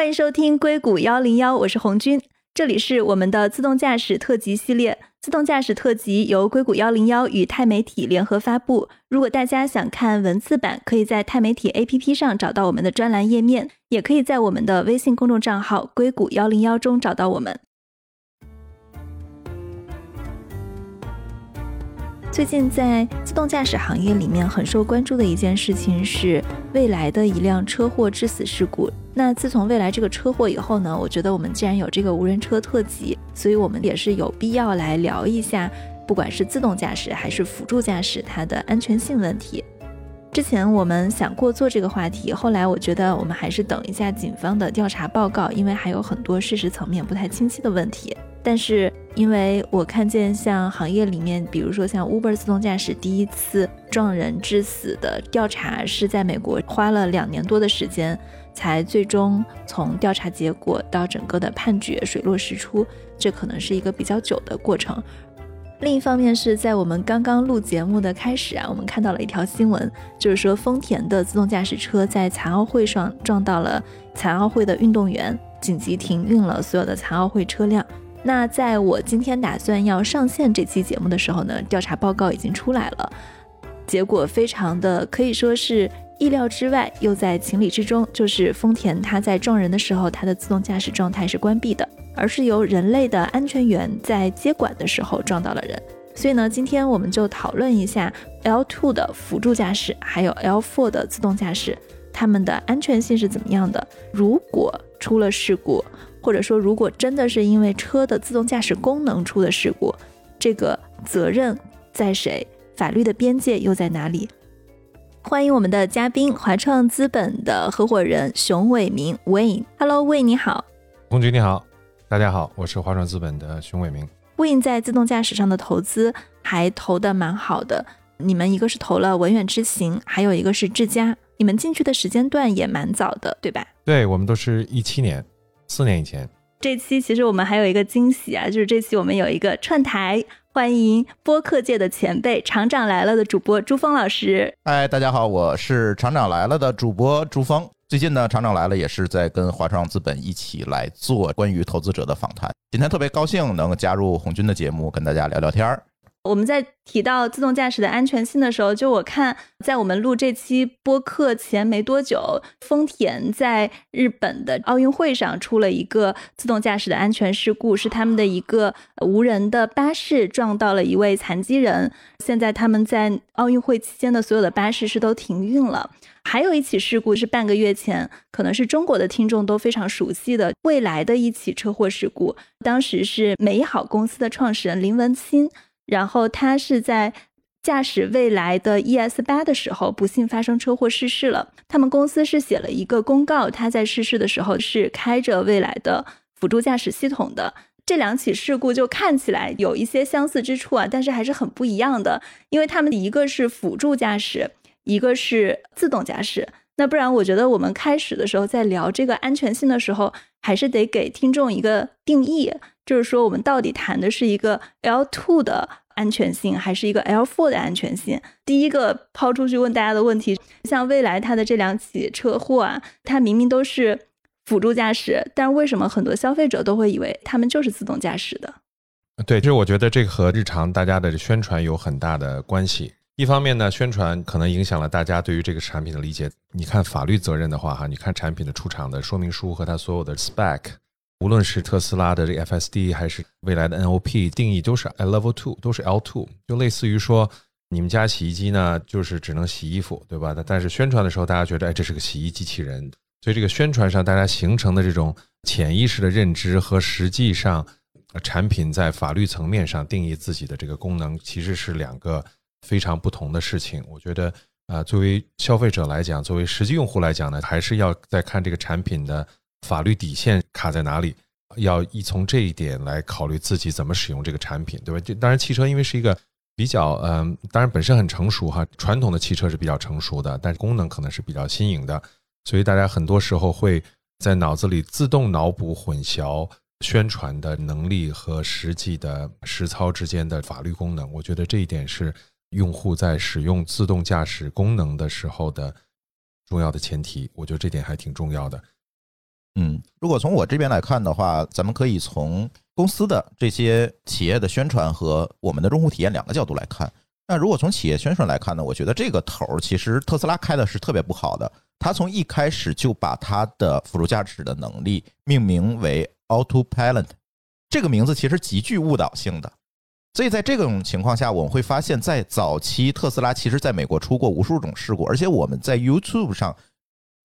欢迎收听硅谷幺零幺，我是红军，这里是我们的自动驾驶特辑系列。自动驾驶特辑由硅谷幺零幺与钛媒体联合发布。如果大家想看文字版，可以在钛媒体 APP 上找到我们的专栏页面，也可以在我们的微信公众账号“硅谷幺零幺”中找到我们。最近在自动驾驶行业里面很受关注的一件事情是未来的一辆车祸致死事故。那自从未来这个车祸以后呢，我觉得我们既然有这个无人车特辑，所以我们也是有必要来聊一下，不管是自动驾驶还是辅助驾驶它的安全性问题。之前我们想过做这个话题，后来我觉得我们还是等一下警方的调查报告，因为还有很多事实层面不太清晰的问题。但是，因为我看见像行业里面，比如说像 Uber 自动驾驶第一次撞人致死的调查，是在美国花了两年多的时间，才最终从调查结果到整个的判决水落石出，这可能是一个比较久的过程。另一方面是在我们刚刚录节目的开始啊，我们看到了一条新闻，就是说丰田的自动驾驶车在残奥会上撞到了残奥会的运动员，紧急停运了所有的残奥会车辆。那在我今天打算要上线这期节目的时候呢，调查报告已经出来了，结果非常的可以说是意料之外，又在情理之中。就是丰田它在撞人的时候，它的自动驾驶状态是关闭的，而是由人类的安全员在接管的时候撞到了人。所以呢，今天我们就讨论一下 L2 的辅助驾驶，还有 L4 的自动驾驶，它们的安全性是怎么样的？如果出了事故。或者说，如果真的是因为车的自动驾驶功能出的事故，这个责任在谁？法律的边界又在哪里？欢迎我们的嘉宾，华创资本的合伙人熊伟明 Wayne。Hello，Wayne，你好。红军你好，大家好，我是华创资本的熊伟明。Wayne 在自动驾驶上的投资还投的蛮好的，你们一个是投了文远之行，还有一个是智家，你们进去的时间段也蛮早的，对吧？对，我们都是一七年。四年以前，这期其实我们还有一个惊喜啊，就是这期我们有一个串台，欢迎播客界的前辈厂长来了的主播朱峰老师。嗨，大家好，我是厂长来了的主播朱峰。最近呢，厂长来了也是在跟华创资本一起来做关于投资者的访谈。今天特别高兴能加入红军的节目，跟大家聊聊天儿。我们在提到自动驾驶的安全性的时候，就我看，在我们录这期播客前没多久，丰田在日本的奥运会上出了一个自动驾驶的安全事故，是他们的一个无人的巴士撞到了一位残疾人。现在他们在奥运会期间的所有的巴士是都停运了。还有一起事故是半个月前，可能是中国的听众都非常熟悉的未来的一起车祸事故，当时是美好公司的创始人林文清。然后他是在驾驶未来的 ES 八的时候，不幸发生车祸逝世了。他们公司是写了一个公告，他在逝世的时候是开着未来的辅助驾驶系统的。这两起事故就看起来有一些相似之处啊，但是还是很不一样的，因为他们一个是辅助驾驶，一个是自动驾驶。那不然，我觉得我们开始的时候在聊这个安全性的时候，还是得给听众一个定义，就是说我们到底谈的是一个 L2 的。安全性还是一个 L4 的安全性。第一个抛出去问大家的问题，像未来它的这两起车祸啊，它明明都是辅助驾驶，但为什么很多消费者都会以为他们就是自动驾驶的？对，就是我觉得这和日常大家的宣传有很大的关系。一方面呢，宣传可能影响了大家对于这个产品的理解。你看法律责任的话，哈，你看产品的出厂的说明书和它所有的 spec。无论是特斯拉的这个 FSD 还是未来的 NOP 定义都是 I Level Two，都是 L Two，就类似于说你们家洗衣机呢，就是只能洗衣服，对吧？但是宣传的时候，大家觉得哎，这是个洗衣机器人，所以这个宣传上大家形成的这种潜意识的认知和实际上产品在法律层面上定义自己的这个功能，其实是两个非常不同的事情。我觉得啊，作为消费者来讲，作为实际用户来讲呢，还是要再看这个产品的。法律底线卡在哪里？要一从这一点来考虑自己怎么使用这个产品，对吧？这当然，汽车因为是一个比较嗯，当然本身很成熟哈，传统的汽车是比较成熟的，但是功能可能是比较新颖的，所以大家很多时候会在脑子里自动脑补混淆宣传的能力和实际的实操之间的法律功能。我觉得这一点是用户在使用自动驾驶功能的时候的重要的前提。我觉得这点还挺重要的。嗯，如果从我这边来看的话，咱们可以从公司的这些企业的宣传和我们的用户体验两个角度来看。那如果从企业宣传来看呢，我觉得这个头儿其实特斯拉开的是特别不好的。他从一开始就把他的辅助驾驶的能力命名为 Autopilot，这个名字其实极具误导性的。所以在这种情况下，我们会发现，在早期特斯拉其实在美国出过无数种事故，而且我们在 YouTube 上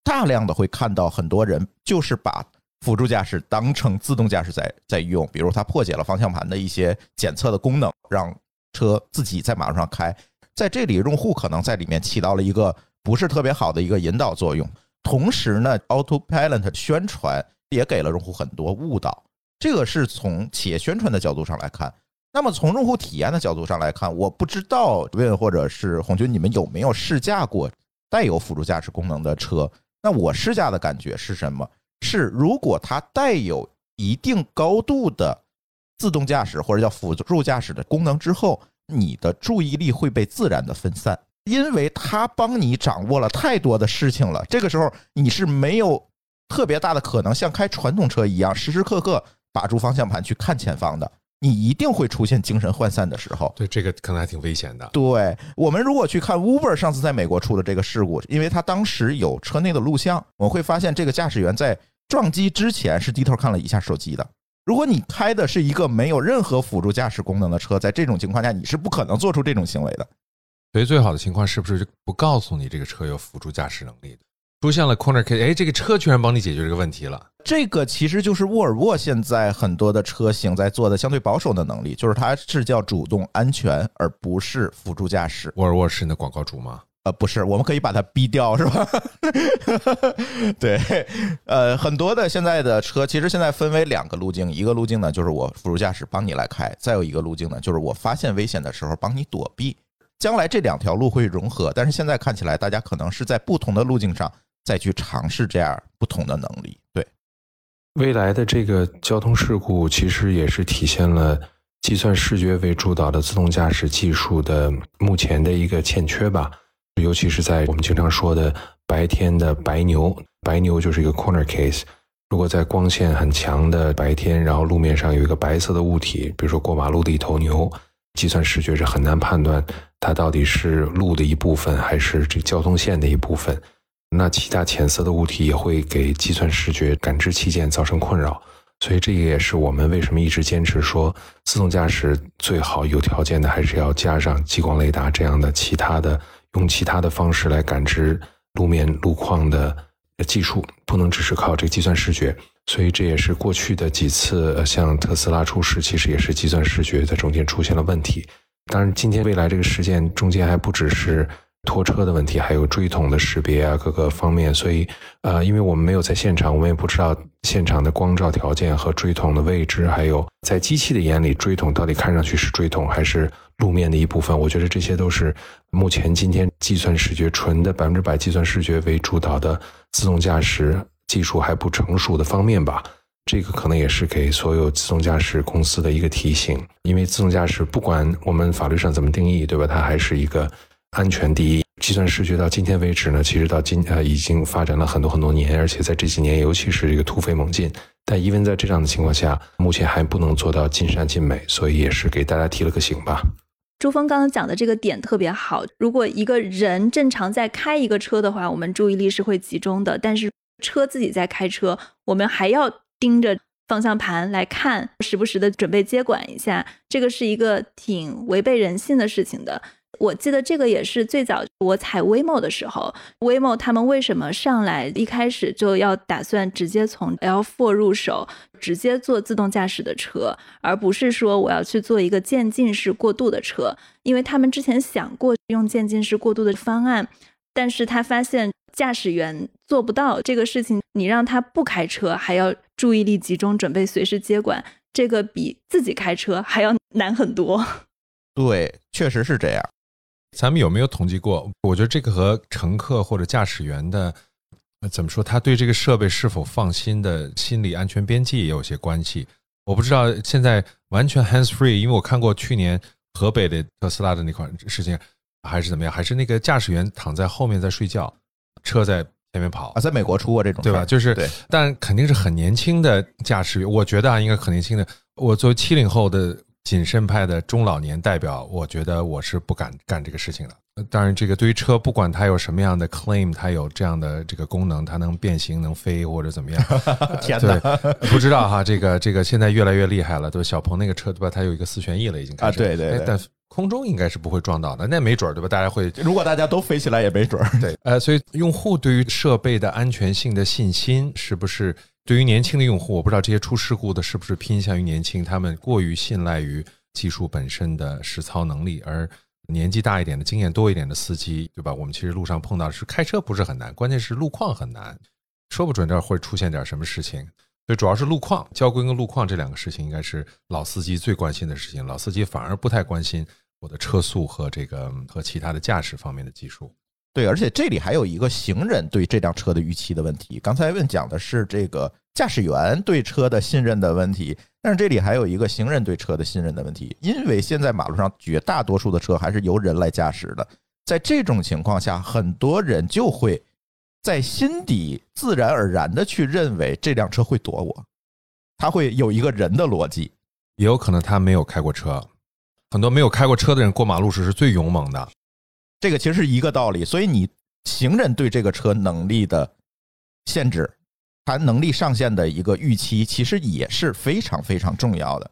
大量的会看到很多人就是把辅助驾驶当成自动驾驶在在用，比如他破解了方向盘的一些检测的功能，让车自己在马路上开。在这里，用户可能在里面起到了一个不是特别好的一个引导作用。同时呢，Autopilot 宣传也给了用户很多误导。这个是从企业宣传的角度上来看。那么从用户体验的角度上来看，我不知道 Win 或者是红军，你们有没有试驾过带有辅助驾驶功能的车？那我试驾的感觉是什么？是如果它带有一定高度的自动驾驶或者叫辅助驾驶的功能之后，你的注意力会被自然的分散，因为它帮你掌握了太多的事情了。这个时候你是没有特别大的可能像开传统车一样时时刻刻把住方向盘去看前方的。你一定会出现精神涣散的时候。对，这个可能还挺危险的。对我们如果去看 Uber 上次在美国出的这个事故，因为他当时有车内的录像，我会发现这个驾驶员在撞击之前是低头看了一下手机的。如果你开的是一个没有任何辅助驾驶功能的车，在这种情况下，你是不可能做出这种行为的。所以最好的情况是不是不告诉你这个车有辅助驾驶能力的？出现了 corner case，哎，这个车居然帮你解决这个问题了。这个其实就是沃尔沃现在很多的车型在做的相对保守的能力，就是它是叫主动安全，而不是辅助驾驶。沃尔沃是你的广告主吗？呃，不是，我们可以把它逼掉，是吧？对，呃，很多的现在的车其实现在分为两个路径，一个路径呢就是我辅助驾驶帮你来开，再有一个路径呢就是我发现危险的时候帮你躲避。将来这两条路会融合，但是现在看起来大家可能是在不同的路径上再去尝试这样不同的能力。对，未来的这个交通事故其实也是体现了计算视觉为主导的自动驾驶技术的目前的一个欠缺吧。尤其是在我们经常说的白天的白牛，白牛就是一个 corner case。如果在光线很强的白天，然后路面上有一个白色的物体，比如说过马路的一头牛，计算视觉是很难判断它到底是路的一部分还是这交通线的一部分。那其他浅色的物体也会给计算视觉感知器件造成困扰。所以这个也是我们为什么一直坚持说，自动驾驶最好有条件的还是要加上激光雷达这样的其他的。用其他的方式来感知路面路况的技术，不能只是靠这个计算视觉。所以这也是过去的几次像特斯拉出事，其实也是计算视觉在中间出现了问题。当然，今天未来这个事件中间还不只是。拖车的问题，还有锥桶的识别啊，各个方面。所以，呃，因为我们没有在现场，我们也不知道现场的光照条件和锥桶的位置，还有在机器的眼里，锥桶到底看上去是锥桶还是路面的一部分。我觉得这些都是目前今天计算视觉纯的百分之百计算视觉为主导的自动驾驶技术还不成熟的方面吧。这个可能也是给所有自动驾驶公司的一个提醒，因为自动驾驶不管我们法律上怎么定义，对吧？它还是一个。安全第一，计算视觉到今天为止呢，其实到今呃已经发展了很多很多年，而且在这几年，尤其是这个突飞猛进。但因为在这样的情况下，目前还不能做到尽善尽美，所以也是给大家提了个醒吧。朱峰刚刚讲的这个点特别好，如果一个人正常在开一个车的话，我们注意力是会集中的；但是车自己在开车，我们还要盯着方向盘来看，时不时的准备接管一下，这个是一个挺违背人性的事情的。我记得这个也是最早我踩 Waymo 的时候，Waymo 他们为什么上来一开始就要打算直接从 L4 入手，直接做自动驾驶的车，而不是说我要去做一个渐进式过渡的车？因为他们之前想过用渐进式过渡的方案，但是他发现驾驶员做不到这个事情，你让他不开车，还要注意力集中，准备随时接管，这个比自己开车还要难很多。对，确实是这样。咱们有没有统计过？我觉得这个和乘客或者驾驶员的怎么说，他对这个设备是否放心的心理安全边际也有些关系。我不知道现在完全 hands free，因为我看过去年河北的特斯拉的那款事情，还是怎么样？还是那个驾驶员躺在后面在睡觉，车在前面跑啊，，在美国出过这种对吧？就是，但肯定是很年轻的驾驶员，我觉得啊，应该很年轻的。我作为七零后的谨慎派的中老年代表，我觉得我是不敢干这个事情的。呃当然，这个对于车，不管它有什么样的 claim，它有这样的这个功能，它能变形、能飞或者怎么样，天对哪，不知道哈。这个这个现在越来越厉害了，对吧？小鹏那个车对吧？它有一个四旋翼了，已经开始啊对对对哎但空中应该是不会撞到的，那没准儿对吧？大家会如果大家都飞起来也没准儿。对，呃，所以用户对于设备的安全性的信心，是不是对于年轻的用户，我不知道这些出事故的是不是偏向于年轻，他们过于信赖于技术本身的实操能力，而年纪大一点的、经验多一点的司机，对吧？我们其实路上碰到是开车不是很难，关键是路况很难，说不准这儿会出现点什么事情。所以主要是路况、交规跟路况这两个事情，应该是老司机最关心的事情。老司机反而不太关心我的车速和这个和其他的驾驶方面的技术。对，而且这里还有一个行人对这辆车的预期的问题。刚才问讲的是这个驾驶员对车的信任的问题，但是这里还有一个行人对车的信任的问题。因为现在马路上绝大多数的车还是由人来驾驶的，在这种情况下，很多人就会在心底自然而然的去认为这辆车会躲我，他会有一个人的逻辑。也有可能他没有开过车，很多没有开过车的人过马路时是最勇猛的。这个其实是一个道理，所以你行人对这个车能力的限制，它能力上限的一个预期，其实也是非常非常重要的。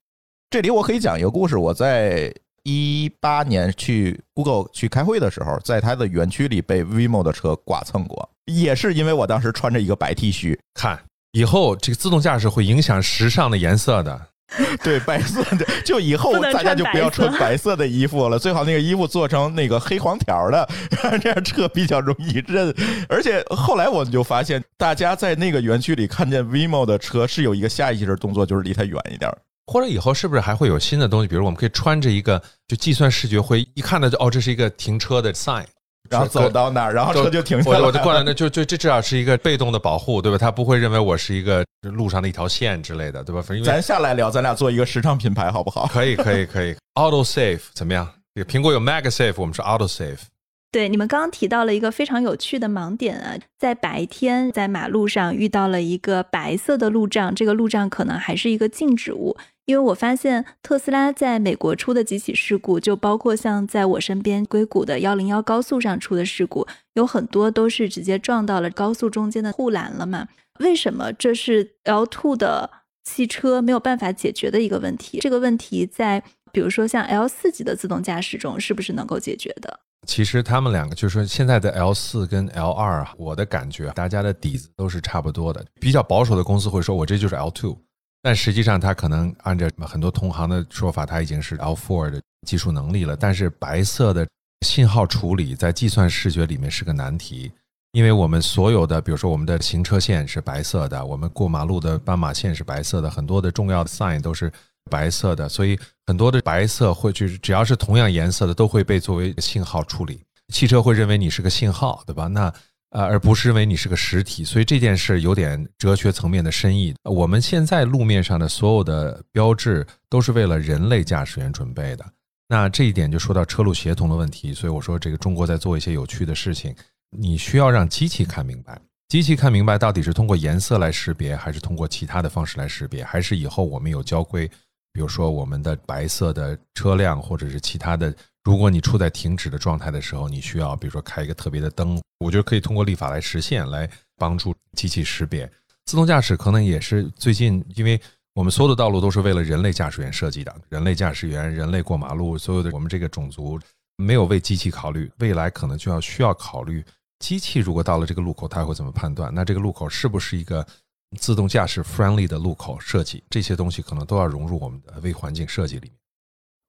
这里我可以讲一个故事，我在一八年去 Google 去开会的时候，在它的园区里被 Waymo 的车剐蹭过，也是因为我当时穿着一个白 T 恤，看以后这个自动驾驶会影响时尚的颜色的。对白色的，就以后大家就不要穿白色的衣服了，最好那个衣服做成那个黑黄条的，这样车比较容易认。而且后来我们就发现，大家在那个园区里看见 Vimo 的车是有一个下意识的动作，就是离它远一点。或者以后是不是还会有新的东西？比如我们可以穿着一个，就计算视觉会一看到就哦，这是一个停车的 sign，然后走到那儿，然后车就停下来了。我我就过来，那就就这至少是一个被动的保护，对吧？他不会认为我是一个路上的一条线之类的，对吧？咱下来聊，咱俩做一个时尚品牌好不好？可以可以可以，Auto Safe 怎么样？这个苹果有 MagSafe，我们是 Auto Safe。对，你们刚刚提到了一个非常有趣的盲点啊，在白天在马路上遇到了一个白色的路障，这个路障可能还是一个静止物，因为我发现特斯拉在美国出的几起事故，就包括像在我身边硅谷的幺零幺高速上出的事故，有很多都是直接撞到了高速中间的护栏了嘛？为什么这是 L two 的汽车没有办法解决的一个问题？这个问题在比如说像 L 四级的自动驾驶中是不是能够解决的？其实他们两个就是说，现在的 L 四跟 L 二啊，我的感觉，大家的底子都是差不多的。比较保守的公司会说，我这就是 L two，但实际上它可能按照很多同行的说法，它已经是 L four 的技术能力了。但是白色的信号处理在计算视觉里面是个难题，因为我们所有的，比如说我们的行车线是白色的，我们过马路的斑马线是白色的，很多的重要的 sign 都是白色的，所以很多的白色会就是只要是同样颜色的都会被作为信号处理。汽车会认为你是个信号，对吧？那呃，而不是认为你是个实体，所以这件事有点哲学层面的深意。我们现在路面上的所有的标志都是为了人类驾驶员准备的。那这一点就说到车路协同的问题，所以我说这个中国在做一些有趣的事情，你需要让机器看明白，机器看明白到底是通过颜色来识别，还是通过其他的方式来识别，还是以后我们有交规，比如说我们的白色的车辆或者是其他的，如果你处在停止的状态的时候，你需要比如说开一个特别的灯，我觉得可以通过立法来实现，来帮助机器识别。自动驾驶可能也是最近，因为我们所有的道路都是为了人类驾驶员设计的，人类驾驶员、人类过马路，所有的我们这个种族没有为机器考虑，未来可能就要需要考虑机器如果到了这个路口，它会怎么判断？那这个路口是不是一个自动驾驶 friendly 的路口设计？这些东西可能都要融入我们的微环境设计里面。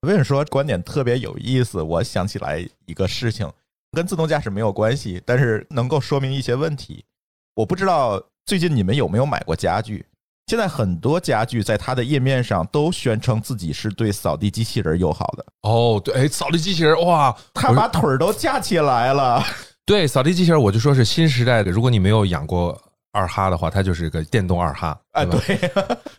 为什么说观点特别有意思？我想起来一个事情，跟自动驾驶没有关系，但是能够说明一些问题。我不知道最近你们有没有买过家具？现在很多家具在它的页面上都宣称自己是对扫地机器人友好的，哦，对，哎，扫地机器人，哇，它把腿儿都架起来了。对，扫地机器人，我就说是新时代的。如果你没有养过二哈的话，它就是一个电动二哈，啊，对，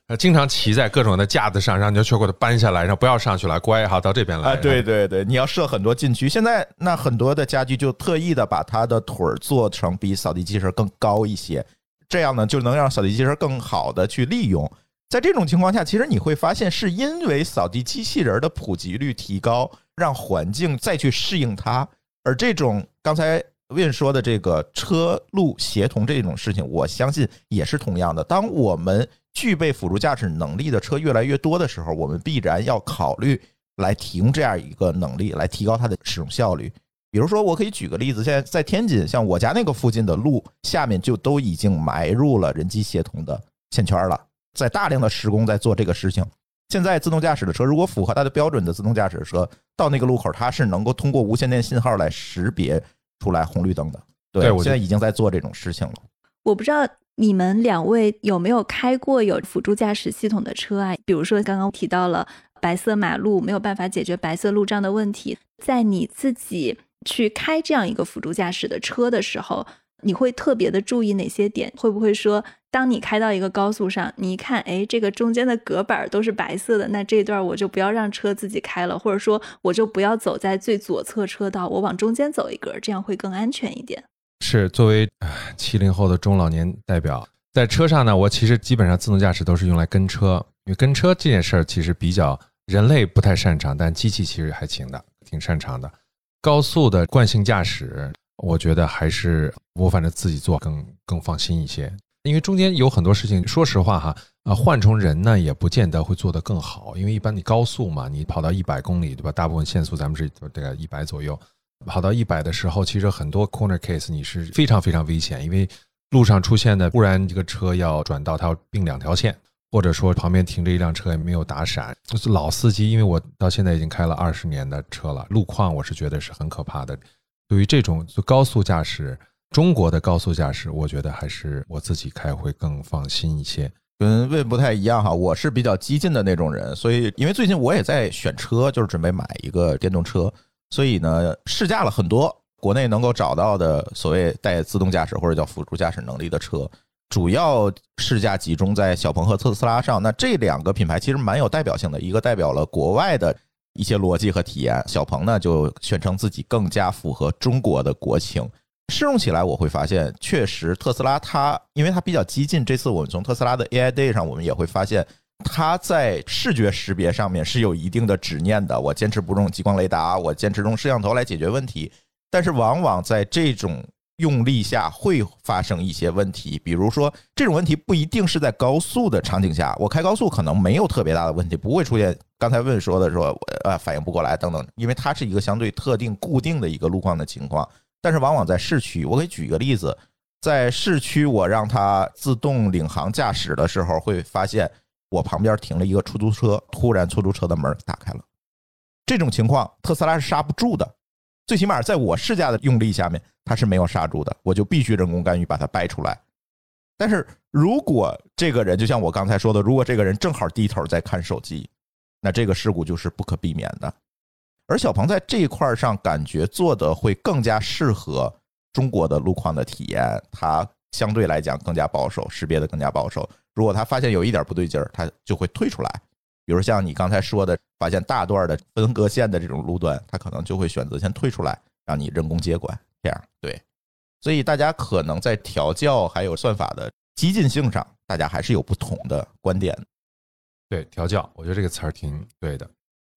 呃 经常骑在各种的架子上，然后你就去给它搬下来，然后不要上去了，乖，哈到这边来。啊，对对对，你要设很多禁区。现在那很多的家具就特意的把它的腿儿做成比扫地机器人更高一些，这样呢就能让扫地机器人更好的去利用。在这种情况下，其实你会发现，是因为扫地机器人的普及率提高，让环境再去适应它。而这种刚才 Win 说的这个车路协同这种事情，我相信也是同样的。当我们具备辅助驾驶能力的车越来越多的时候，我们必然要考虑来提供这样一个能力，来提高它的使用效率。比如说，我可以举个例子，现在在天津，像我家那个附近的路下面就都已经埋入了人机协同的线圈了，在大量的施工在做这个事情。现在自动驾驶的车，如果符合它的标准的自动驾驶车，到那个路口，它是能够通过无线电信号来识别出来红绿灯的。对我现在已经在做这种事情了。我不知道你们两位有没有开过有辅助驾驶系统的车啊？比如说刚刚提到了白色马路没有办法解决白色路障的问题，在你自己去开这样一个辅助驾驶的车的时候，你会特别的注意哪些点？会不会说，当你开到一个高速上，你一看，哎，这个中间的隔板都是白色的，那这段我就不要让车自己开了，或者说我就不要走在最左侧车道，我往中间走一格，这样会更安全一点。是作为七零后的中老年代表，在车上呢，我其实基本上自动驾驶都是用来跟车，因为跟车这件事儿其实比较人类不太擅长，但机器其实还行的，挺擅长的。高速的惯性驾驶，我觉得还是我反正自己做更更放心一些，因为中间有很多事情，说实话哈，啊，换成人呢也不见得会做得更好，因为一般你高速嘛，你跑到一百公里对吧？大部分限速咱们是大概一百左右。跑到一百的时候，其实很多 corner case 你是非常非常危险，因为路上出现的，忽然这个车要转道，它要并两条线，或者说旁边停着一辆车也没有打闪。就是老司机，因为我到现在已经开了二十年的车了，路况我是觉得是很可怕的。对于这种就高速驾驶，中国的高速驾驶，我觉得还是我自己开会更放心一些。跟魏不太一样哈，我是比较激进的那种人，所以因为最近我也在选车，就是准备买一个电动车。所以呢，试驾了很多国内能够找到的所谓带自动驾驶或者叫辅助驾驶能力的车，主要试驾集中在小鹏和特斯拉上。那这两个品牌其实蛮有代表性的，一个代表了国外的一些逻辑和体验，小鹏呢就宣称自己更加符合中国的国情。试用起来我会发现，确实特斯拉它因为它比较激进，这次我们从特斯拉的 AI Day 上，我们也会发现。它在视觉识别上面是有一定的执念的。我坚持不用激光雷达，我坚持用摄像头来解决问题。但是往往在这种用力下会发生一些问题，比如说这种问题不一定是在高速的场景下，我开高速可能没有特别大的问题，不会出现刚才问说的说呃反应不过来等等，因为它是一个相对特定固定的一个路况的情况。但是往往在市区，我给举一个例子，在市区我让它自动领航驾驶的时候，会发现。我旁边停了一个出租车，突然出租车的门打开了。这种情况特斯拉是刹不住的，最起码在我试驾的用力下面，它是没有刹住的，我就必须人工干预把它掰出来。但是如果这个人就像我刚才说的，如果这个人正好低头在看手机，那这个事故就是不可避免的。而小鹏在这一块上感觉做的会更加适合中国的路况的体验，它相对来讲更加保守，识别的更加保守。如果他发现有一点不对劲儿，他就会退出来。比如像你刚才说的，发现大段的分割线的这种路段，他可能就会选择先退出来，让你人工接管。这样对，所以大家可能在调教还有算法的激进性上，大家还是有不同的观点。对，调教，我觉得这个词儿挺对的。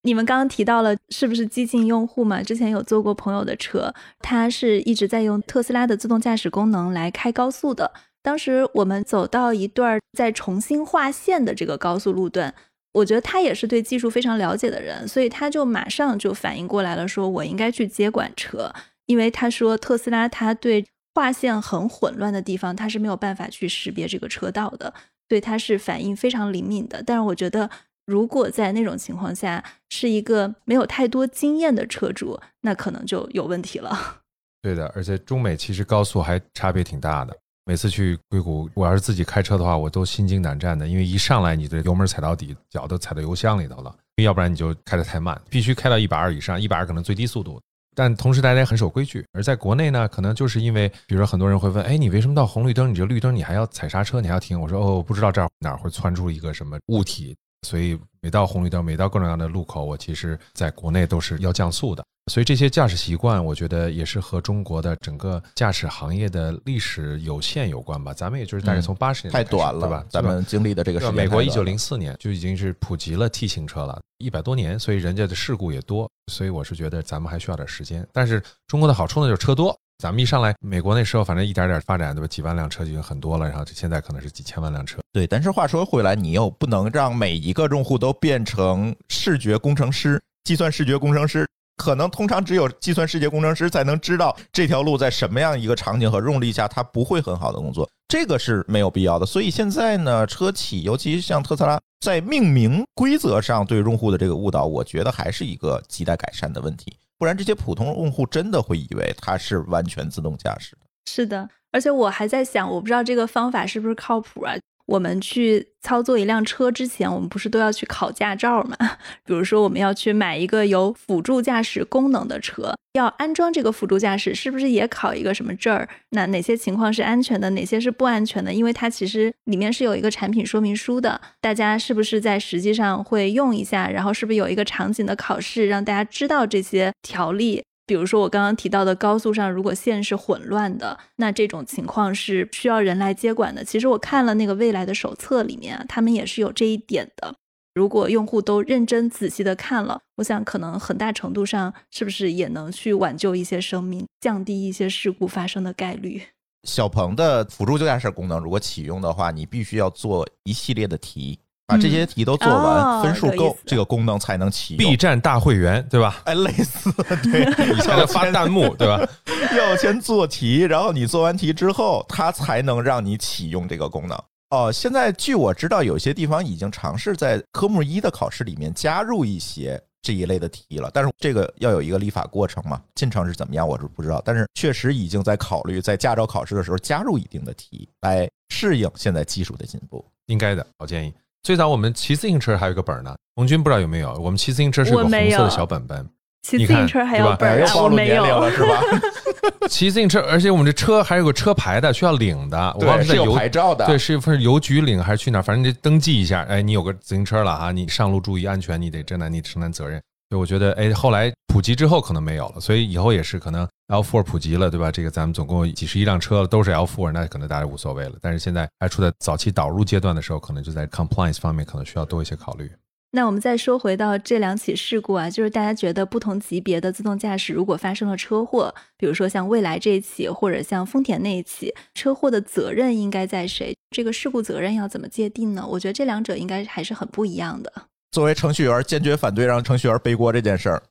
你们刚刚提到了是不是激进用户嘛？之前有坐过朋友的车，他是一直在用特斯拉的自动驾驶功能来开高速的。当时我们走到一段在重新划线的这个高速路段，我觉得他也是对技术非常了解的人，所以他就马上就反应过来了，说我应该去接管车，因为他说特斯拉它对划线很混乱的地方，它是没有办法去识别这个车道的，对它是反应非常灵敏的。但是我觉得，如果在那种情况下是一个没有太多经验的车主，那可能就有问题了。对的，而且中美其实高速还差别挺大的。每次去硅谷，我要是自己开车的话，我都心惊胆战的，因为一上来你的油门踩到底，脚都踩到油箱里头了，要不然你就开得太慢，必须开到一百二以上，一百二可能最低速度。但同时大家也很守规矩。而在国内呢，可能就是因为，比如说很多人会问，哎，你为什么到红绿灯，你这绿灯你还要踩刹车，你还要停？我说哦，不知道这儿哪会窜出一个什么物体，所以每到红绿灯，每到各种各样的路口，我其实在国内都是要降速的。所以这些驾驶习惯，我觉得也是和中国的整个驾驶行业的历史有限有关吧。咱们也就是大概从八十年代太短了，对吧？咱们经历的这个时间，美国一九零四年就已经是普及了 T 型车了，一百多年，所以人家的事故也多。所以我是觉得咱们还需要点时间。但是中国的好处呢，就是车多。咱们一上来，美国那时候反正一点点发展，对吧？几万辆车就已经很多了，然后就现在可能是几千万辆车。对，但是话说回来，你又不能让每一个用户都变成视觉工程师、计算视觉工程师。可能通常只有计算视觉工程师才能知道这条路在什么样一个场景和用力下，它不会很好的工作，这个是没有必要的。所以现在呢，车企尤其像特斯拉，在命名规则上对用户的这个误导，我觉得还是一个亟待改善的问题。不然，这些普通用户真的会以为它是完全自动驾驶的。是的，而且我还在想，我不知道这个方法是不是靠谱啊。我们去操作一辆车之前，我们不是都要去考驾照吗？比如说，我们要去买一个有辅助驾驶功能的车，要安装这个辅助驾驶，是不是也考一个什么证儿？那哪些情况是安全的，哪些是不安全的？因为它其实里面是有一个产品说明书的，大家是不是在实际上会用一下？然后是不是有一个场景的考试，让大家知道这些条例？比如说我刚刚提到的高速上，如果线是混乱的，那这种情况是需要人来接管的。其实我看了那个未来的手册里面，他们也是有这一点的。如果用户都认真仔细的看了，我想可能很大程度上是不是也能去挽救一些生命，降低一些事故发生的概率。小鹏的辅助驾驶功能如果启用的话，你必须要做一系列的题。把这些题都做完，分数够，这个功能才能启用。B 站大会员，对吧？哎，类似，对，以前的发弹幕，对吧？要先做题，然后你做完题之后，它才能让你启用这个功能。哦，现在据我知道，有些地方已经尝试在科目一的考试里面加入一些这一类的题了，但是这个要有一个立法过程嘛，进程是怎么样，我是不知道。但是确实已经在考虑在驾照考试的时候加入一定的题，来适应现在技术的进步。应该的，好建议。最早我们骑自行车还有个本呢，红军不知道有没有？我们骑自行车是个红色的小本本，骑自行车还有本啊？我没有了是吧？骑自行车，而且我们这车还有个车牌的，需要领的。我忘了是有牌照的，对，是一份邮局领还是去哪？反正你得登记一下。哎，你有个自行车了啊，你上路注意安全，你得承担你承担责任。所以我觉得，哎，后来普及之后可能没有了，所以以后也是可能 L4 普及了，对吧？这个咱们总共几十一辆车都是 L4，那可能大家无所谓了。但是现在还处在早期导入阶段的时候，可能就在 compliance 方面可能需要多一些考虑。那我们再说回到这两起事故啊，就是大家觉得不同级别的自动驾驶如果发生了车祸，比如说像蔚来这一起，或者像丰田那一起，车祸的责任应该在谁？这个事故责任要怎么界定呢？我觉得这两者应该还是很不一样的。作为程序员，坚决反对让程序员背锅这件事儿。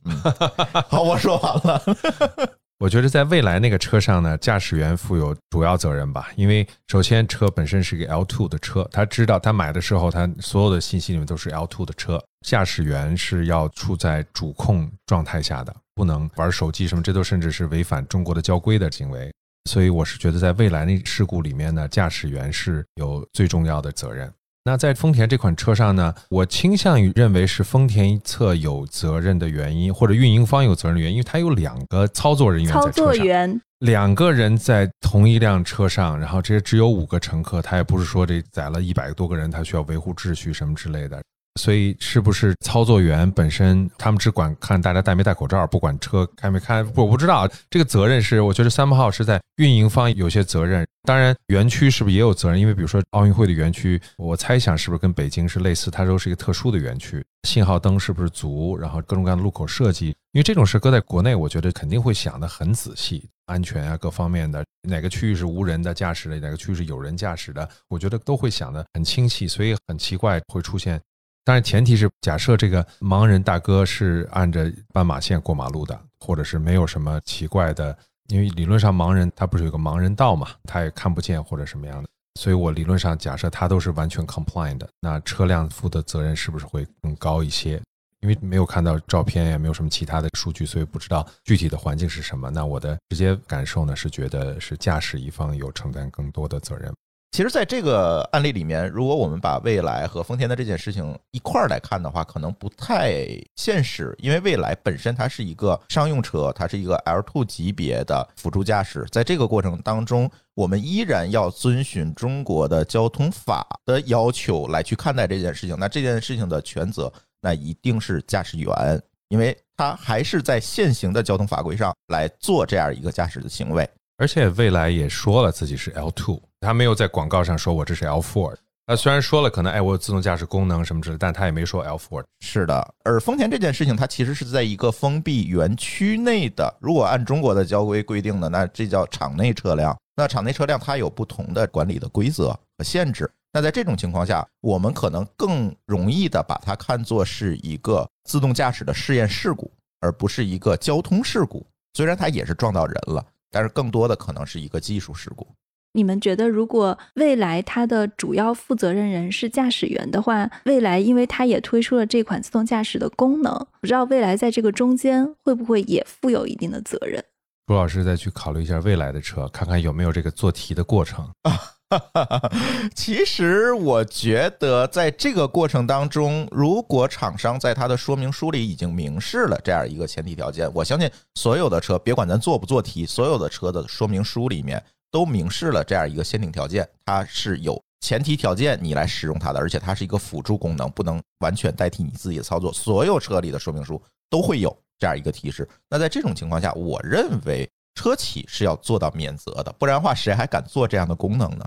好，我说完了。我觉得在未来那个车上呢，驾驶员负有主要责任吧，因为首先车本身是一个 L2 的车，他知道他买的时候，他所有的信息里面都是 L2 的车，驾驶员是要处在主控状态下的，不能玩手机什么，这都甚至是违反中国的交规的行为。所以我是觉得，在未来那事故里面呢，驾驶员是有最重要的责任。那在丰田这款车上呢，我倾向于认为是丰田一侧有责任的原因，或者运营方有责任的原因，因为它有两个操作人员在车上，两个人在同一辆车上，然后这些只有五个乘客，他也不是说这载了一百多个人，他需要维护秩序什么之类的。所以，是不是操作员本身他们只管看大家戴没戴口罩，不管车开没开？我不知道这个责任是，我觉得三号是在运营方有些责任。当然，园区是不是也有责任？因为比如说奥运会的园区，我猜想是不是跟北京是类似？它都是一个特殊的园区，信号灯是不是足？然后各种各样的路口设计，因为这种事搁在国内，我觉得肯定会想的很仔细，安全啊各方面的，哪个区域是无人的驾驶的，哪个区域是有人驾驶的，我觉得都会想的很清晰。所以很奇怪会出现。当然，前提是假设这个盲人大哥是按着斑马线过马路的，或者是没有什么奇怪的，因为理论上盲人他不是有个盲人道嘛，他也看不见或者什么样的，所以我理论上假设他都是完全 compliant 的，那车辆负的责任是不是会更高一些？因为没有看到照片，也没有什么其他的数据，所以不知道具体的环境是什么。那我的直接感受呢，是觉得是驾驶一方有承担更多的责任。其实，在这个案例里面，如果我们把蔚来和丰田的这件事情一块儿来看的话，可能不太现实，因为蔚来本身它是一个商用车，它是一个 L2 级别的辅助驾驶，在这个过程当中，我们依然要遵循中国的交通法的要求来去看待这件事情。那这件事情的全责，那一定是驾驶员，因为他还是在现行的交通法规上来做这样一个驾驶的行为。而且未来也说了自己是 L2，他没有在广告上说我这是 L4。他虽然说了可能哎我有自动驾驶功能什么之类，但他也没说 L4。是的，而丰田这件事情，它其实是在一个封闭园区内的。如果按中国的交规规定的，那这叫场内车辆。那场内车辆它有不同的管理的规则和限制。那在这种情况下，我们可能更容易的把它看作是一个自动驾驶的试验事故，而不是一个交通事故。虽然它也是撞到人了。但是更多的可能是一个技术事故。你们觉得，如果未来它的主要负责任人是驾驶员的话，未来因为它也推出了这款自动驾驶的功能，不知道未来在这个中间会不会也负有一定的责任？朱老师再去考虑一下未来的车，看看有没有这个做题的过程。其实我觉得，在这个过程当中，如果厂商在它的说明书里已经明示了这样一个前提条件，我相信所有的车，别管咱做不做题，所有的车的说明书里面都明示了这样一个限定条件，它是有前提条件你来使用它的，而且它是一个辅助功能，不能完全代替你自己的操作。所有车里的说明书都会有这样一个提示。那在这种情况下，我认为。车企是要做到免责的，不然的话，谁还敢做这样的功能呢？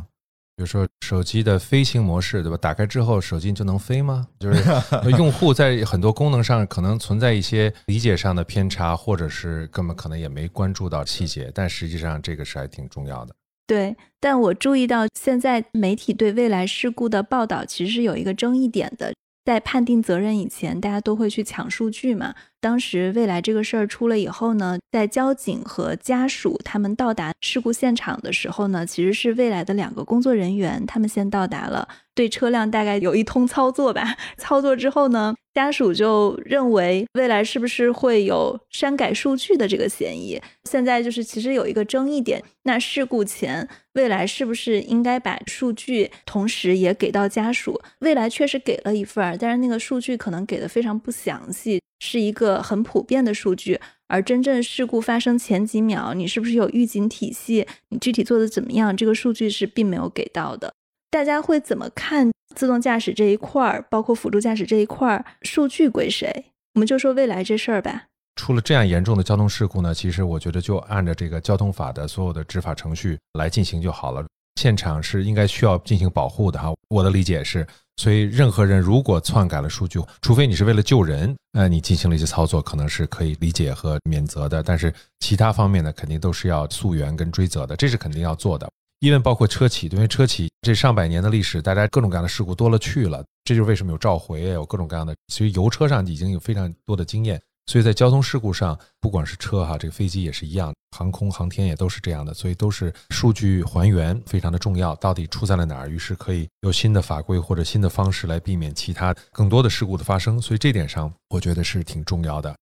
比如说手机的飞行模式，对吧？打开之后，手机就能飞吗？就是 用户在很多功能上可能存在一些理解上的偏差，或者是根本可能也没关注到细节，但实际上这个是还挺重要的。对，但我注意到现在媒体对未来事故的报道其实是有一个争议点的，在判定责任以前，大家都会去抢数据嘛。当时未来这个事儿出了以后呢，在交警和家属他们到达事故现场的时候呢，其实是未来的两个工作人员，他们先到达了，对车辆大概有一通操作吧。操作之后呢，家属就认为未来是不是会有删改数据的这个嫌疑？现在就是其实有一个争议点，那事故前未来是不是应该把数据同时也给到家属？未来确实给了一份儿，但是那个数据可能给的非常不详细。是一个很普遍的数据，而真正事故发生前几秒，你是不是有预警体系？你具体做的怎么样？这个数据是并没有给到的。大家会怎么看自动驾驶这一块儿，包括辅助驾驶这一块儿，数据归谁？我们就说未来这事儿吧。出了这样严重的交通事故呢，其实我觉得就按照这个交通法的所有的执法程序来进行就好了。现场是应该需要进行保护的哈，我的理解是。所以，任何人如果篡改了数据，除非你是为了救人，呃，你进行了一些操作，可能是可以理解和免责的。但是其他方面呢，肯定都是要溯源跟追责的，这是肯定要做的。因为包括车企，因为车企这上百年的历史，大家各种各样的事故多了去了，这就是为什么有召回，有各种各样的。其实油车上已经有非常多的经验。所以在交通事故上，不管是车哈，这个飞机也是一样，航空航天也都是这样的，所以都是数据还原非常的重要，到底出在了哪儿，于是可以有新的法规或者新的方式来避免其他更多的事故的发生。所以这点上，我觉得是挺重要的。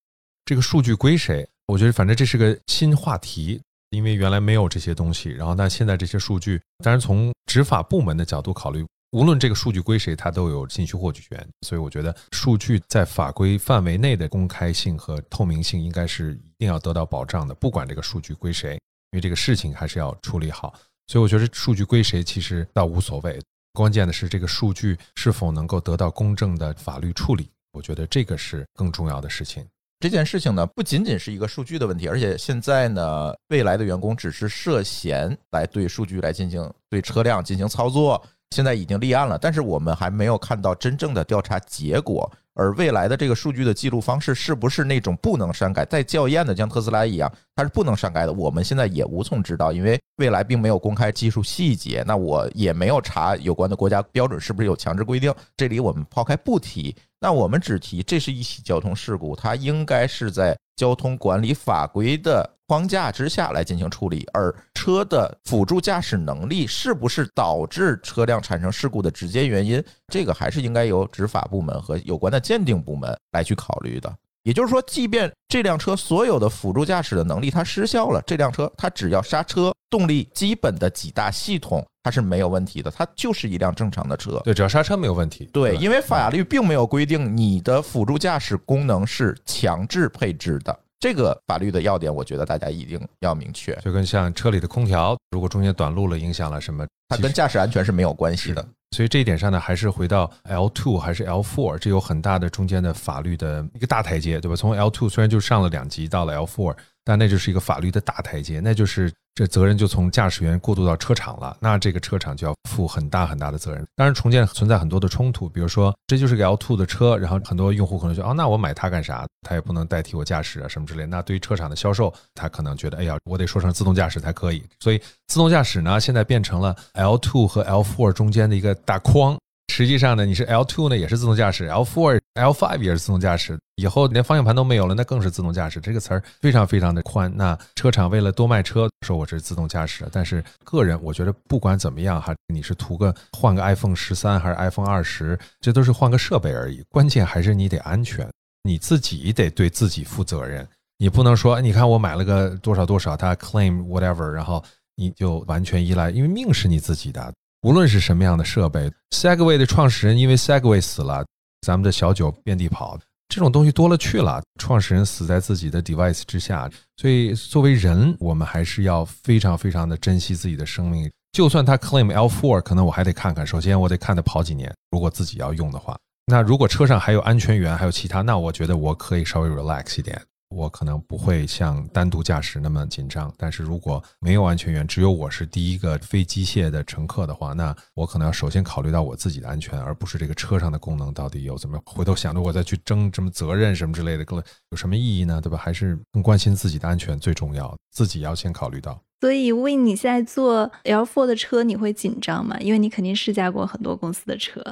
这个数据归谁？我觉得反正这是个新话题，因为原来没有这些东西，然后那现在这些数据，当然从执法部门的角度考虑。无论这个数据归谁，他都有信息获取权，所以我觉得数据在法规范围内的公开性和透明性应该是一定要得到保障的。不管这个数据归谁，因为这个事情还是要处理好，所以我觉得数据归谁其实倒无所谓，关键的是这个数据是否能够得到公正的法律处理。我觉得这个是更重要的事情。这件事情呢，不仅仅是一个数据的问题，而且现在呢，未来的员工只是涉嫌来对数据来进行对车辆进行操作。现在已经立案了，但是我们还没有看到真正的调查结果。而未来的这个数据的记录方式是不是那种不能删改、再校验的，像特斯拉一样，它是不能删改的？我们现在也无从知道，因为未来并没有公开技术细节。那我也没有查有关的国家标准是不是有强制规定。这里我们抛开不提，那我们只提这是一起交通事故，它应该是在交通管理法规的。框架之下来进行处理，而车的辅助驾驶能力是不是导致车辆产生事故的直接原因，这个还是应该由执法部门和有关的鉴定部门来去考虑的。也就是说，即便这辆车所有的辅助驾驶的能力它失效了，这辆车它只要刹车动力基本的几大系统它是没有问题的，它就是一辆正常的车。对，只要刹车没有问题。对，因为法律并没有规定你的辅助驾驶功能是强制配置的，这个法律的要点，我觉得大家一定要明确，就跟像车里的空调，如果中间短路了，影响了什么，它跟驾驶安全是没有关系的。所以这一点上呢，还是回到 L two 还是 L four，这有很大的中间的法律的一个大台阶，对吧？从 L two 虽然就上了两级到了 L four，但那就是一个法律的大台阶，那就是这责任就从驾驶员过渡到车厂了，那这个车厂就要负很大很大的责任。当然，重建存在很多的冲突，比如说这就是个 L two 的车，然后很多用户可能说，哦，那我买它干啥？它也不能代替我驾驶啊什么之类。那对于车厂的销售，他可能觉得，哎呀，我得说成自动驾驶才可以。所以自动驾驶呢，现在变成了 L two 和 L four 中间的一个大框。实际上呢，你是 L two 呢也是自动驾驶，L four L five 也是自动驾驶，以后连方向盘都没有了，那更是自动驾驶。这个词儿非常非常的宽。那车厂为了多卖车，说我是自动驾驶，但是个人我觉得不管怎么样哈，你是图个换个 iPhone 十三还是 iPhone 二十，这都是换个设备而已。关键还是你得安全，你自己得对自己负责任。你不能说，你看我买了个多少多少，他 claim whatever，然后你就完全依赖，因为命是你自己的。无论是什么样的设备，Segway 的创始人因为 Segway 死了，咱们的小九遍地跑，这种东西多了去了。创始人死在自己的 device 之下，所以作为人，我们还是要非常非常的珍惜自己的生命。就算他 claim L4，可能我还得看看。首先，我得看他跑几年。如果自己要用的话，那如果车上还有安全员，还有其他，那我觉得我可以稍微 relax 一点。我可能不会像单独驾驶那么紧张，但是如果没有安全员，只有我是第一个非机械的乘客的话，那我可能要首先考虑到我自己的安全，而不是这个车上的功能到底有怎么回头想着我再去争什么责任什么之类的，更有什么意义呢？对吧？还是更关心自己的安全最重要，自己要先考虑到。所以，Win，你现在坐 L4 的车，你会紧张吗？因为你肯定试驾过很多公司的车，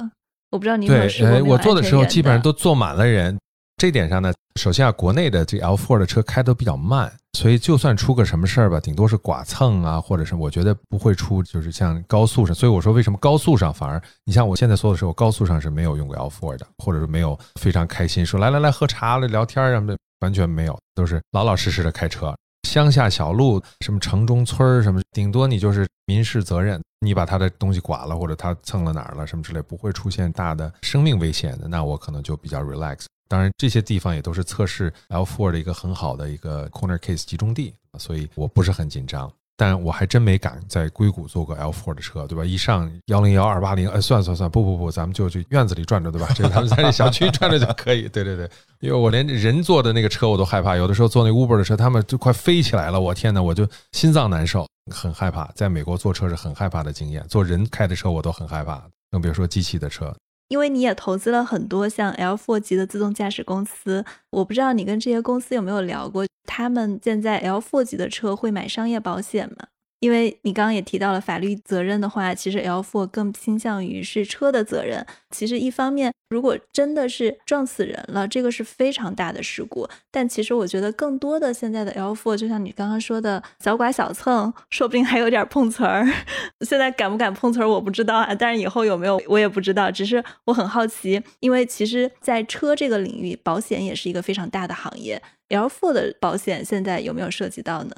我不知道你有没有对，试过没有我坐的时候基本上都坐满了人。这点上呢，首先啊，国内的这 L4 的车开得比较慢，所以就算出个什么事儿吧，顶多是剐蹭啊，或者是我觉得不会出，就是像高速上。所以我说为什么高速上反而，你像我现在说的时候，高速上是没有用过 L4 的，或者是没有非常开心说来来来喝茶了聊天儿什么的，完全没有，都是老老实实的开车。乡下小路，什么城中村儿什么，顶多你就是民事责任，你把他的东西剐了，或者他蹭了哪儿了什么之类，不会出现大的生命危险的，那我可能就比较 relax。当然，这些地方也都是测试 L4 的一个很好的一个 corner case 集中地，所以我不是很紧张。但我还真没敢在硅谷坐过 L4 的车，对吧？一上幺零幺二八零，哎，算了算了算了，不不不，咱们就去院子里转转，对吧？这咱们在这小区转转就可以。对对对，因为我连人坐的那个车我都害怕，有的时候坐那 Uber 的车，他们就快飞起来了，我天呐，我就心脏难受，很害怕。在美国坐车是很害怕的经验，坐人开的车我都很害怕，更别说机器的车。因为你也投资了很多像 L4 级的自动驾驶公司，我不知道你跟这些公司有没有聊过，他们现在 L4 级的车会买商业保险吗？因为你刚刚也提到了法律责任的话，其实 L4 更倾向于是车的责任。其实一方面，如果真的是撞死人了，这个是非常大的事故。但其实我觉得更多的现在的 L4，就像你刚刚说的小剐小蹭，说不定还有点碰瓷儿。现在敢不敢碰瓷儿我不知道啊，但是以后有没有我也不知道。只是我很好奇，因为其实，在车这个领域，保险也是一个非常大的行业。L4 的保险现在有没有涉及到呢？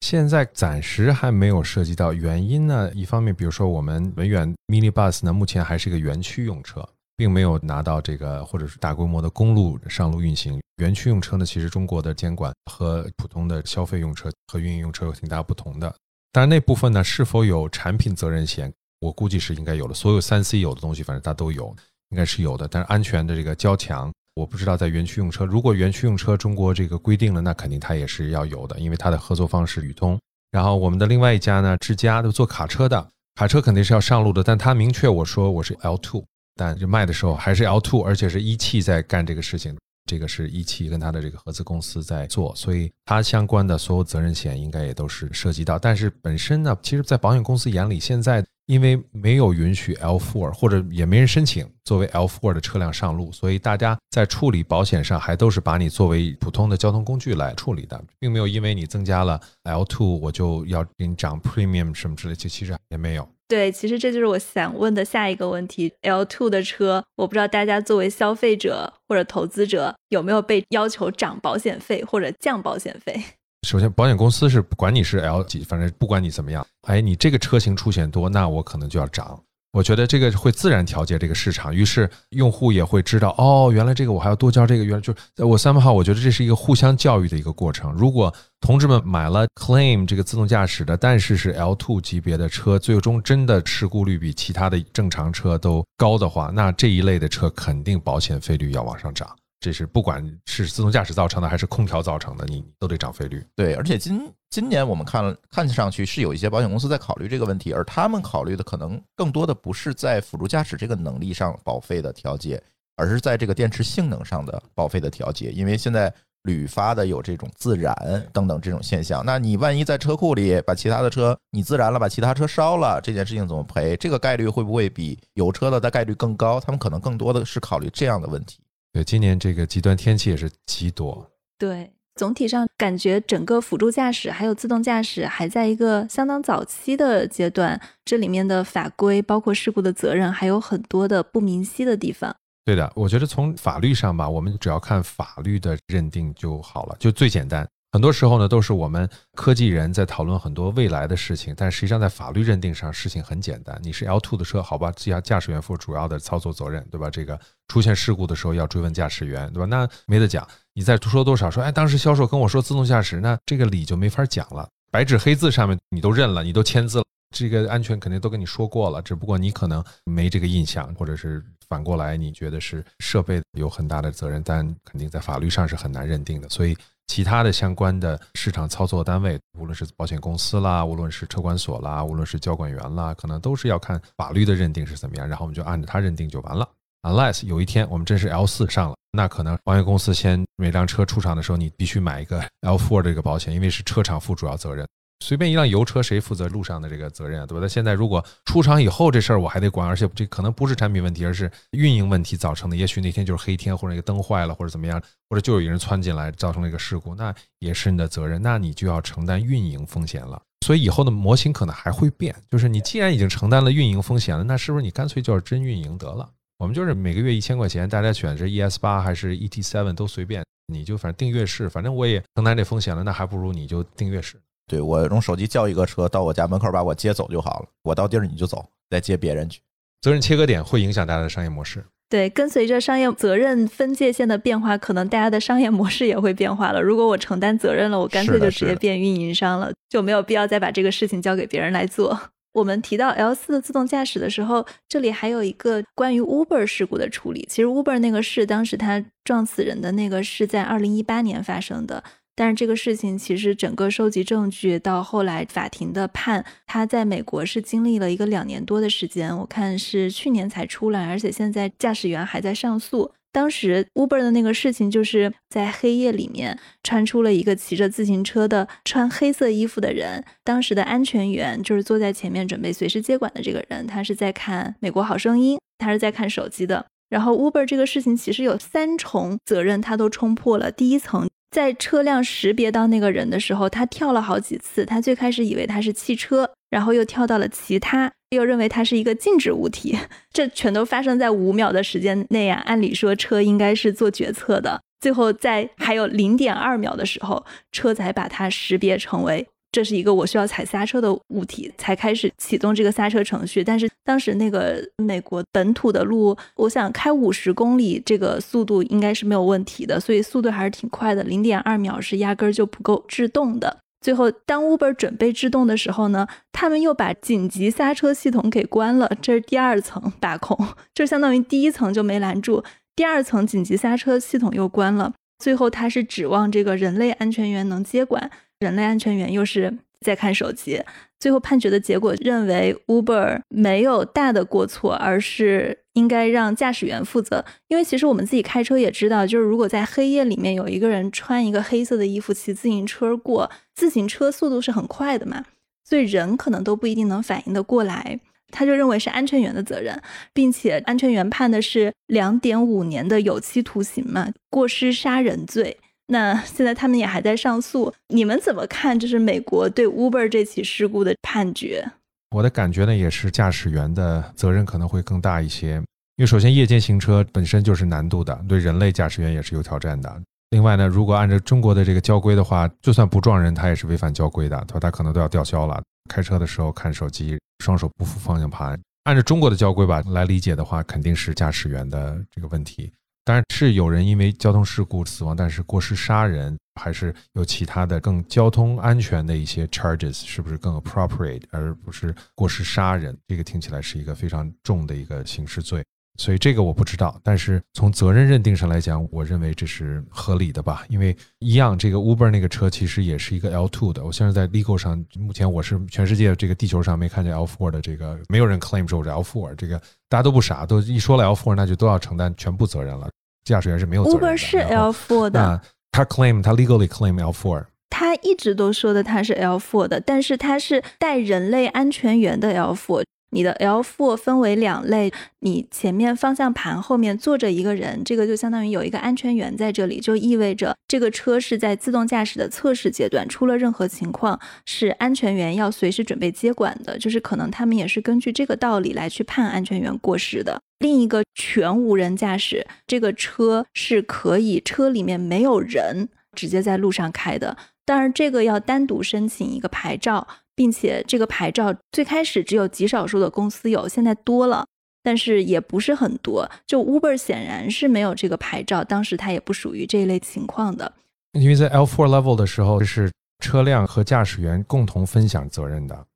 现在暂时还没有涉及到原因呢。一方面，比如说我们文远 Mini Bus 呢，目前还是一个园区用车，并没有拿到这个或者是大规模的公路上路运行。园区用车呢，其实中国的监管和普通的消费用车和运营用车有挺大不同的。当然，那部分呢是否有产品责任险，我估计是应该有的。所有三 C 有的东西，反正它都有，应该是有的。但是安全的这个交强。我不知道在园区用车，如果园区用车中国这个规定了，那肯定它也是要有的，因为它的合作方是宇通。然后我们的另外一家呢，智家都做卡车的，卡车肯定是要上路的，但它明确我说我是 L two，但就卖的时候还是 L two，而且是一汽在干这个事情，这个是一汽跟它的这个合资公司在做，所以它相关的所有责任险应该也都是涉及到。但是本身呢，其实，在保险公司眼里，现在因为没有允许 L4 或者也没人申请作为 L4 的车辆上路，所以大家在处理保险上还都是把你作为普通的交通工具来处理的，并没有因为你增加了 L2 我就要给你涨 premium 什么之类，就其实也没有。对，其实这就是我想问的下一个问题。L2 的车，我不知道大家作为消费者或者投资者有没有被要求涨保险费或者降保险费？首先，保险公司是管你是 L 几，反正不管你怎么样，哎，你这个车型出险多，那我可能就要涨。我觉得这个会自然调节这个市场，于是用户也会知道，哦，原来这个我还要多交这个，原来就我三号，我觉得这是一个互相教育的一个过程。如果同志们买了 Claim 这个自动驾驶的，但是是 L two 级别的车，最终真的事故率比其他的正常车都高的话，那这一类的车肯定保险费率要往上涨。这是不管是自动驾驶造成的还是空调造成的，你都得涨费率。对，而且今今年我们看看上去是有一些保险公司在考虑这个问题，而他们考虑的可能更多的不是在辅助驾驶这个能力上保费的调节，而是在这个电池性能上的保费的调节。因为现在屡发的有这种自燃等等这种现象，那你万一在车库里把其他的车你自燃了，把其他车烧了，这件事情怎么赔？这个概率会不会比油车的的概率更高？他们可能更多的是考虑这样的问题。对，今年这个极端天气也是极多。对，总体上感觉整个辅助驾驶还有自动驾驶还在一个相当早期的阶段，这里面的法规包括事故的责任还有很多的不明晰的地方。对的，我觉得从法律上吧，我们只要看法律的认定就好了，就最简单。很多时候呢，都是我们科技人在讨论很多未来的事情，但实际上在法律认定上，事情很简单。你是 L two 的车，好吧，驾驾驶员负主要的操作责任，对吧？这个出现事故的时候要追问驾驶员，对吧？那没得讲。你再说多少，说哎，当时销售跟我说自动驾驶，那这个理就没法讲了。白纸黑字上面你都认了，你都签字了，这个安全肯定都跟你说过了，只不过你可能没这个印象，或者是反过来你觉得是设备有很大的责任，但肯定在法律上是很难认定的，所以。其他的相关的市场操作单位，无论是保险公司啦，无论是车管所啦，无论是交管员啦，可能都是要看法律的认定是怎么样，然后我们就按照它认定就完了。Unless 有一天我们真是 L 四上了，那可能保险公司先每辆车出厂的时候，你必须买一个 L four 这个保险，因为是车厂负主要责任。随便一辆油车，谁负责路上的这个责任啊？对吧？那现在如果出厂以后这事儿我还得管，而且这可能不是产品问题，而是运营问题造成的。也许那天就是黑天，或者那个灯坏了，或者怎么样，或者就有一人窜进来造成了一个事故，那也是你的责任，那你就要承担运营风险了。所以以后的模型可能还会变，就是你既然已经承担了运营风险了，那是不是你干脆就是真运营得了？我们就是每个月一千块钱，大家选择 ES 八还是 ET seven 都随便，你就反正订阅式，反正我也承担这风险了，那还不如你就订阅式。对我用手机叫一个车到我家门口把我接走就好了，我到地儿你就走，再接别人去。责任切割点会影响大家的商业模式。对，跟随着商业责任分界线的变化，可能大家的商业模式也会变化了。如果我承担责任了，我干脆就直接变运营商了，就没有必要再把这个事情交给别人来做。我们提到 L 四的自动驾驶的时候，这里还有一个关于 Uber 事故的处理。其实 Uber 那个事，当时他撞死人的那个是在二零一八年发生的。但是这个事情其实整个收集证据到后来法庭的判，他在美国是经历了一个两年多的时间，我看是去年才出来，而且现在驾驶员还在上诉。当时 Uber 的那个事情就是在黑夜里面穿出了一个骑着自行车的穿黑色衣服的人，当时的安全员就是坐在前面准备随时接管的这个人，他是在看美国好声音，他是在看手机的。然后 Uber 这个事情其实有三重责任，他都冲破了。第一层。在车辆识别到那个人的时候，他跳了好几次。他最开始以为他是汽车，然后又跳到了其他，又认为他是一个静止物体。这全都发生在五秒的时间内啊！按理说车应该是做决策的，最后在还有零点二秒的时候，车才把它识别成为。这是一个我需要踩刹车的物体，才开始启动这个刹车程序。但是当时那个美国本土的路，我想开五十公里，这个速度应该是没有问题的，所以速度还是挺快的。零点二秒是压根儿就不够制动的。最后，当 Uber 准备制动的时候呢，他们又把紧急刹车系统给关了，这是第二层把控，就相当于第一层就没拦住，第二层紧急刹车系统又关了。最后，他是指望这个人类安全员能接管。人类安全员又是在看手机，最后判决的结果认为 Uber 没有大的过错，而是应该让驾驶员负责。因为其实我们自己开车也知道，就是如果在黑夜里面有一个人穿一个黑色的衣服骑自行车过，自行车速度是很快的嘛，所以人可能都不一定能反应得过来。他就认为是安全员的责任，并且安全员判的是两点五年的有期徒刑嘛，过失杀人罪。那现在他们也还在上诉，你们怎么看？就是美国对 Uber 这起事故的判决？我的感觉呢，也是驾驶员的责任可能会更大一些，因为首先夜间行车本身就是难度的，对人类驾驶员也是有挑战的。另外呢，如果按照中国的这个交规的话，就算不撞人，他也是违反交规的，他他可能都要吊销了。开车的时候看手机，双手不扶方向盘，按照中国的交规吧来理解的话，肯定是驾驶员的这个问题。当然是有人因为交通事故死亡，但是过失杀人还是有其他的更交通安全的一些 charges，是不是更 appropriate，而不是过失杀人？这个听起来是一个非常重的一个刑事罪。所以这个我不知道，但是从责任认定上来讲，我认为这是合理的吧。因为一样，这个 Uber 那个车其实也是一个 L2 的。我现在在 legal 上，目前我是全世界这个地球上没看见 L4 的这个，没有人 claim 说我是 L4。这个大家都不傻，都一说了 L4，那就都要承担全部责任了。驾驶员是没有责任的。Uber 是 L4 的，他 claim 他 legally claim L4，他一直都说的他是 L4 的，但是他是带人类安全员的 L4。你的 L4 分为两类，你前面方向盘后面坐着一个人，这个就相当于有一个安全员在这里，就意味着这个车是在自动驾驶的测试阶段，出了任何情况是安全员要随时准备接管的，就是可能他们也是根据这个道理来去判安全员过失的。另一个全无人驾驶，这个车是可以车里面没有人，直接在路上开的，当然这个要单独申请一个牌照。并且这个牌照最开始只有极少数的公司有，现在多了，但是也不是很多。就 Uber 显然是没有这个牌照，当时它也不属于这一类情况的。因为在 L4 level 的时候，是车辆和驾驶员共同分享责任的，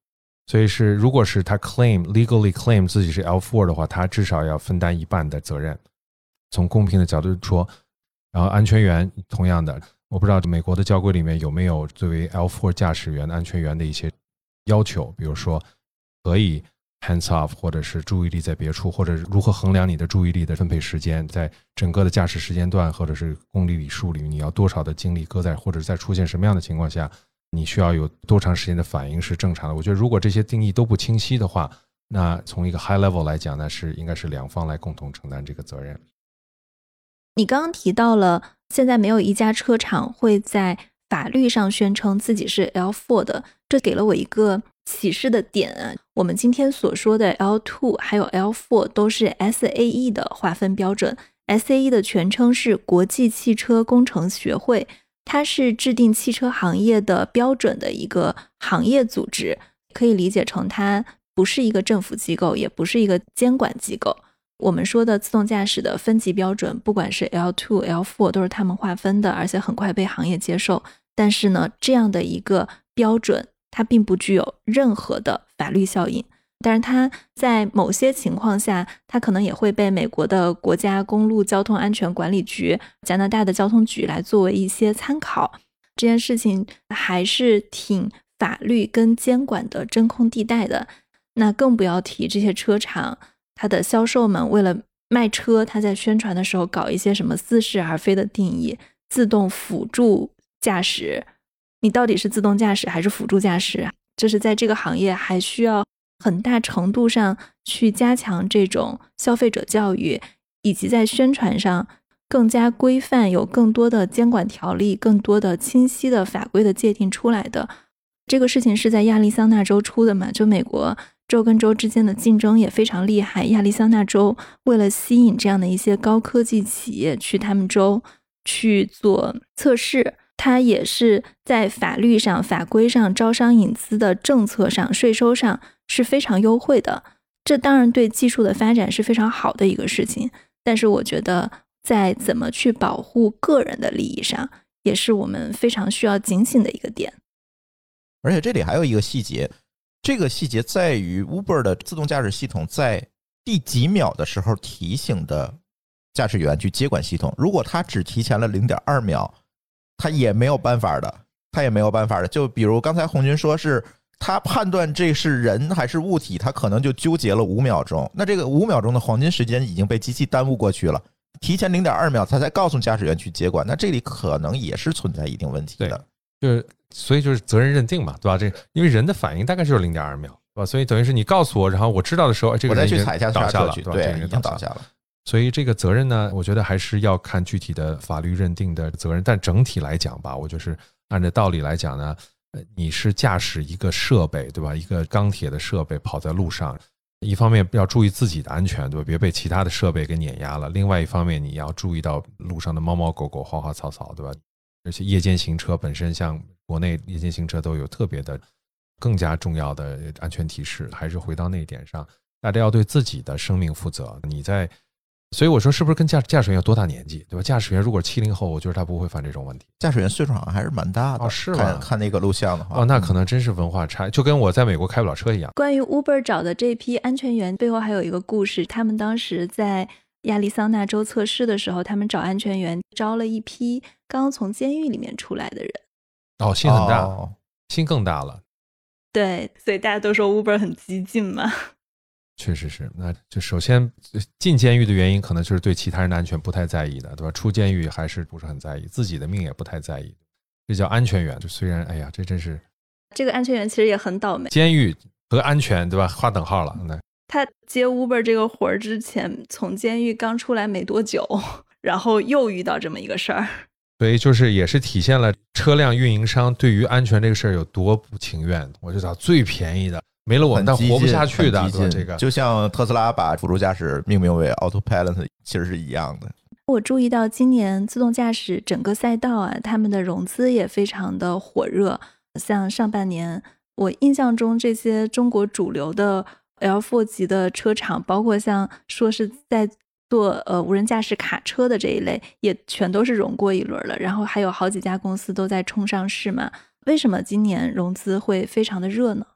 所以是如果是他 claim legally claim 自己是 L4 的话，他至少要分担一半的责任。从公平的角度说，然后安全员同样的，我不知道美国的交规里面有没有作为 L4 驾驶员安全员的一些。要求，比如说可以 hands off，或者是注意力在别处，或者如何衡量你的注意力的分配时间，在整个的驾驶时间段，或者是公里里数里，你要多少的精力搁在，或者在出现什么样的情况下，你需要有多长时间的反应是正常的。我觉得如果这些定义都不清晰的话，那从一个 high level 来讲呢，是应该是两方来共同承担这个责任。你刚刚提到了，现在没有一家车厂会在。法律上宣称自己是 L4 的，这给了我一个启示的点。我们今天所说的 L2 还有 L4 都是 SAE 的划分标准。SAE 的全称是国际汽车工程学会，它是制定汽车行业的标准的一个行业组织，可以理解成它不是一个政府机构，也不是一个监管机构。我们说的自动驾驶的分级标准，不管是 L2、L4 都是他们划分的，而且很快被行业接受。但是呢，这样的一个标准，它并不具有任何的法律效应。但是它在某些情况下，它可能也会被美国的国家公路交通安全管理局、加拿大的交通局来作为一些参考。这件事情还是挺法律跟监管的真空地带的。那更不要提这些车厂，它的销售们为了卖车，他在宣传的时候搞一些什么似是而非的定义，自动辅助。驾驶，你到底是自动驾驶还是辅助驾驶？就是在这个行业还需要很大程度上去加强这种消费者教育，以及在宣传上更加规范，有更多的监管条例，更多的清晰的法规的界定出来的。这个事情是在亚利桑那州出的嘛？就美国州跟州之间的竞争也非常厉害。亚利桑那州为了吸引这样的一些高科技企业去他们州去做测试。它也是在法律上、法规上、招商引资的政策上、税收上是非常优惠的。这当然对技术的发展是非常好的一个事情。但是，我觉得在怎么去保护个人的利益上，也是我们非常需要警醒的一个点。而且这里还有一个细节，这个细节在于 Uber 的自动驾驶系统在第几秒的时候提醒的驾驶员去接管系统。如果他只提前了零点二秒。他也没有办法的，他也没有办法的。就比如刚才红军说是他判断这是人还是物体，他可能就纠结了五秒钟。那这个五秒钟的黄金时间已经被机器耽误过去了，提前零点二秒他才告诉驾驶员去接管，那这里可能也是存在一定问题的。就是所以就是责任认定嘛，对吧？这因为人的反应大概就是零点二秒，对吧？所以等于是你告诉我，然后我知道的时候，这个人去踩下倒下了，对，已经倒下了。所以这个责任呢，我觉得还是要看具体的法律认定的责任。但整体来讲吧，我就是按照道理来讲呢，呃，你是驾驶一个设备，对吧？一个钢铁的设备跑在路上，一方面要注意自己的安全，对吧？别被其他的设备给碾压了。另外一方面，你要注意到路上的猫猫狗狗、花花草草，对吧？而且夜间行车本身，像国内夜间行车都有特别的、更加重要的安全提示。还是回到那一点上，大家要对自己的生命负责。你在。所以我说，是不是跟驾驾驶员有多大年纪，对吧？驾驶员如果七零后，我觉得他不会犯这种问题。驾驶员岁数好像还是蛮大的，哦，是吗？看那个录像的话，哦，那可能真是文化差，就跟我在美国开不了车一样。关于 Uber 找的这批安全员背后还有一个故事，他们当时在亚利桑那州测试的时候，他们找安全员招了一批刚从监狱里面出来的人。哦，心很大，哦心更大了。对，所以大家都说 Uber 很激进嘛。确实是，那就首先进监狱的原因，可能就是对其他人的安全不太在意的，对吧？出监狱还是不是很在意，自己的命也不太在意，这叫安全员。就虽然，哎呀，这真是这个安全员其实也很倒霉。监狱和安全，对吧？划等号了。那他接 Uber 这个活儿之前，从监狱刚出来没多久，然后又遇到这么一个事儿，所以就是也是体现了车辆运营商对于安全这个事儿有多不情愿。我就找最便宜的。没了我，那活不下去的。这个就像特斯拉把辅助驾驶命名为 Autopilot，其实是一样的。我注意到今年自动驾驶整个赛道啊，他们的融资也非常的火热。像上半年，我印象中这些中国主流的 L4 级的车厂，包括像说是在做呃无人驾驶卡车的这一类，也全都是融过一轮了。然后还有好几家公司都在冲上市嘛。为什么今年融资会非常的热呢？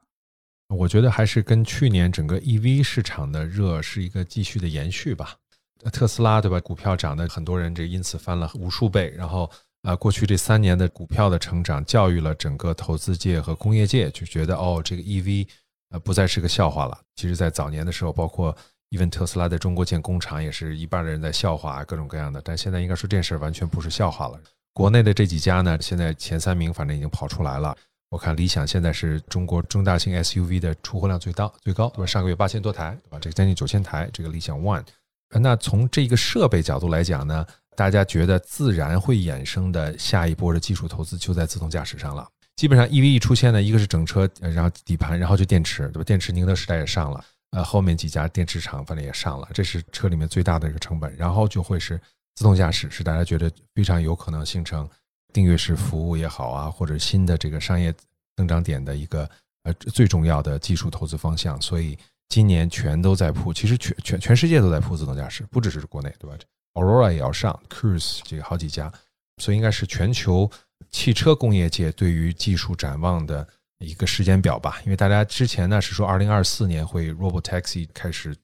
我觉得还是跟去年整个 EV 市场的热是一个继续的延续吧。特斯拉对吧？股票涨的很多人这因此翻了无数倍。然后啊，过去这三年的股票的成长，教育了整个投资界和工业界，就觉得哦，这个 EV 呃不再是个笑话了。其实，在早年的时候，包括 even 特斯拉在中国建工厂，也是一半的人在笑话各种各样的。但现在应该说这件事完全不是笑话了。国内的这几家呢，现在前三名反正已经跑出来了。我看理想现在是中国中大型 SUV 的出货量最大最高，对吧？上个月八千多台，对吧？这个将近九千台，这个理想 ONE。那从这个设备角度来讲呢，大家觉得自然会衍生的下一波的技术投资就在自动驾驶上了。基本上 EV 一出现呢，一个是整车，然后底盘，然后就电池，对吧？电池宁德时代也上了，呃，后面几家电池厂反正也上了，这是车里面最大的一个成本。然后就会是自动驾驶，是大家觉得非常有可能形成。订阅式服务也好啊，或者新的这个商业增长点的一个呃最重要的技术投资方向，所以今年全都在铺，其实全全全世界都在铺自动驾驶，不只是国内，对吧？Aurora 也要上，Cruise 这个好几家，所以应该是全球汽车工业界对于技术展望的一个时间表吧。因为大家之前呢是说二零二四年会 Robotaxi 开始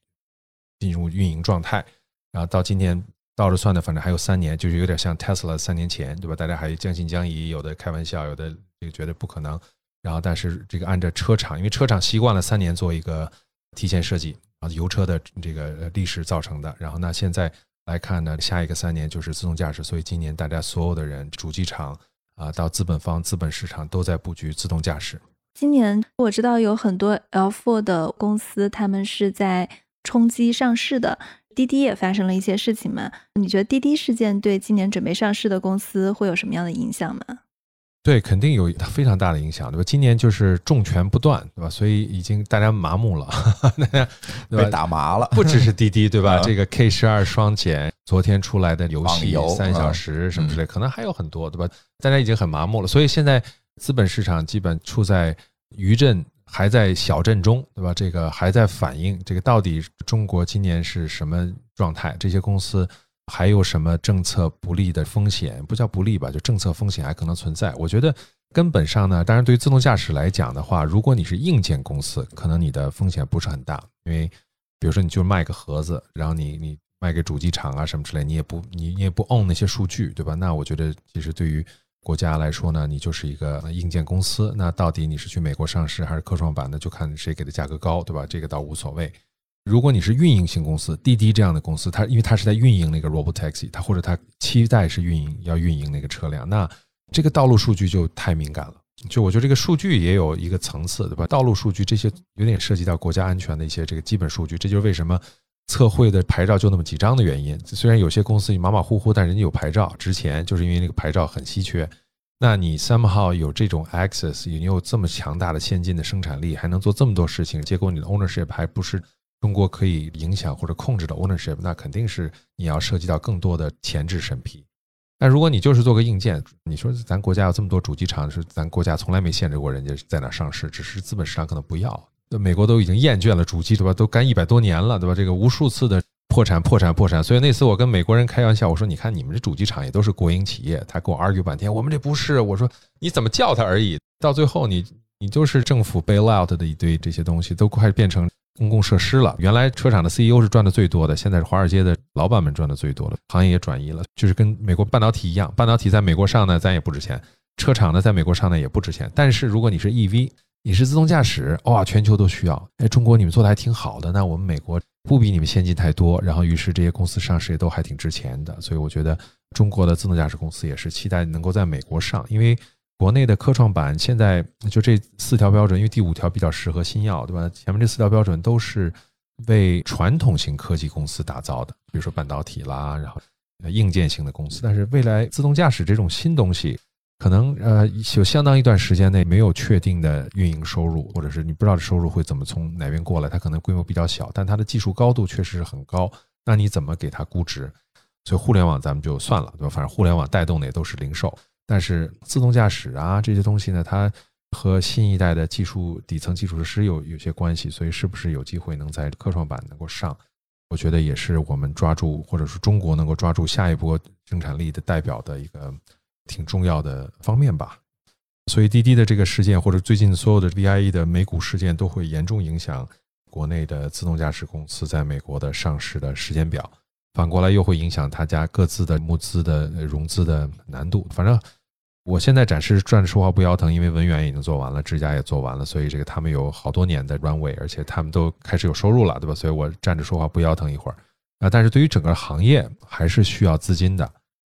进入运营状态，然后到今年。倒着算的，反正还有三年，就是有点像 Tesla 三年前，对吧？大家还将信将疑，有的开玩笑，有的这个觉得不可能。然后，但是这个按照车厂，因为车厂习惯了三年做一个提前设计啊，油车的这个历史造成的。然后，那现在来看呢，下一个三年就是自动驾驶，所以今年大家所有的人，主机厂啊，到资本方、资本市场都在布局自动驾驶。今年我知道有很多 L4 的公司，他们是在冲击上市的。滴滴也发生了一些事情嘛？你觉得滴滴事件对今年准备上市的公司会有什么样的影响吗？对，肯定有非常大的影响，对吧？今年就是重拳不断，对吧？所以已经大家麻木了，大家被打麻了。不只是滴滴，对吧？这个 K 十二双减，昨天出来的游戏三小时什么之类，可能还有很多，对吧？大家已经很麻木了，所以现在资本市场基本处在余震。还在小镇中，对吧？这个还在反映这个到底中国今年是什么状态？这些公司还有什么政策不利的风险？不叫不利吧，就政策风险还可能存在。我觉得根本上呢，当然对于自动驾驶来讲的话，如果你是硬件公司，可能你的风险不是很大，因为比如说你就卖个盒子，然后你你卖给主机厂啊什么之类，你也不你你也不 own 那些数据，对吧？那我觉得其实对于国家来说呢，你就是一个硬件公司，那到底你是去美国上市还是科创板呢？就看谁给的价格高，对吧？这个倒无所谓。如果你是运营型公司，滴滴这样的公司，它因为它是在运营那个 Robotaxi，它或者它期待是运营要运营那个车辆，那这个道路数据就太敏感了。就我觉得这个数据也有一个层次，对吧？道路数据这些有点涉及到国家安全的一些这个基本数据，这就是为什么测绘的牌照就那么几张的原因。虽然有些公司马马虎虎，但人家有牌照值钱，就是因为那个牌照很稀缺。那你 somehow 有这种 access，你有这么强大的先进的生产力，还能做这么多事情，结果你的 ownership 还不是中国可以影响或者控制的 ownership，那肯定是你要涉及到更多的前置审批。但如果你就是做个硬件，你说咱国家有这么多主机厂，是咱国家从来没限制过人家在哪上市，只是资本市场可能不要。美国都已经厌倦了主机，对吧？都干一百多年了，对吧？这个无数次的破产、破产、破产。所以那次我跟美国人开玩笑，我说：“你看你们这主机厂也都是国营企业。”他跟我 argue 半天，我们这不是。我说：“你怎么叫他而已？到最后你你就是政府 bail out 的一堆这些东西，都快变成。”公共设施了，原来车厂的 CEO 是赚的最多的，现在是华尔街的老板们赚的最多了，行业也转移了，就是跟美国半导体一样，半导体在美国上呢，咱也不值钱；车厂呢，在美国上呢，也不值钱。但是如果你是 EV，你是自动驾驶，哇，全球都需要。哎，中国你们做的还挺好的，那我们美国不比你们先进太多，然后于是这些公司上市也都还挺值钱的，所以我觉得中国的自动驾驶公司也是期待能够在美国上，因为。国内的科创板现在就这四条标准，因为第五条比较适合新药，对吧？前面这四条标准都是为传统型科技公司打造的，比如说半导体啦，然后硬件型的公司。但是未来自动驾驶这种新东西，可能呃有相当一段时间内没有确定的运营收入，或者是你不知道这收入会怎么从哪边过来，它可能规模比较小，但它的技术高度确实是很高。那你怎么给它估值？所以互联网咱们就算了，对吧？反正互联网带动的也都是零售。但是自动驾驶啊这些东西呢，它和新一代的技术底层基础设施有有些关系，所以是不是有机会能在科创板能够上？我觉得也是我们抓住，或者是中国能够抓住下一波生产力的代表的一个挺重要的方面吧。所以滴滴的这个事件，或者最近所有的 VIE 的美股事件，都会严重影响国内的自动驾驶公司在美国的上市的时间表。反过来又会影响他家各自的募资的融资的难度。反正我现在暂时站着说话不腰疼，因为文远已经做完了，智家也做完了，所以这个他们有好多年的 runway，而且他们都开始有收入了，对吧？所以我站着说话不腰疼一会儿啊。但是对于整个行业还是需要资金的。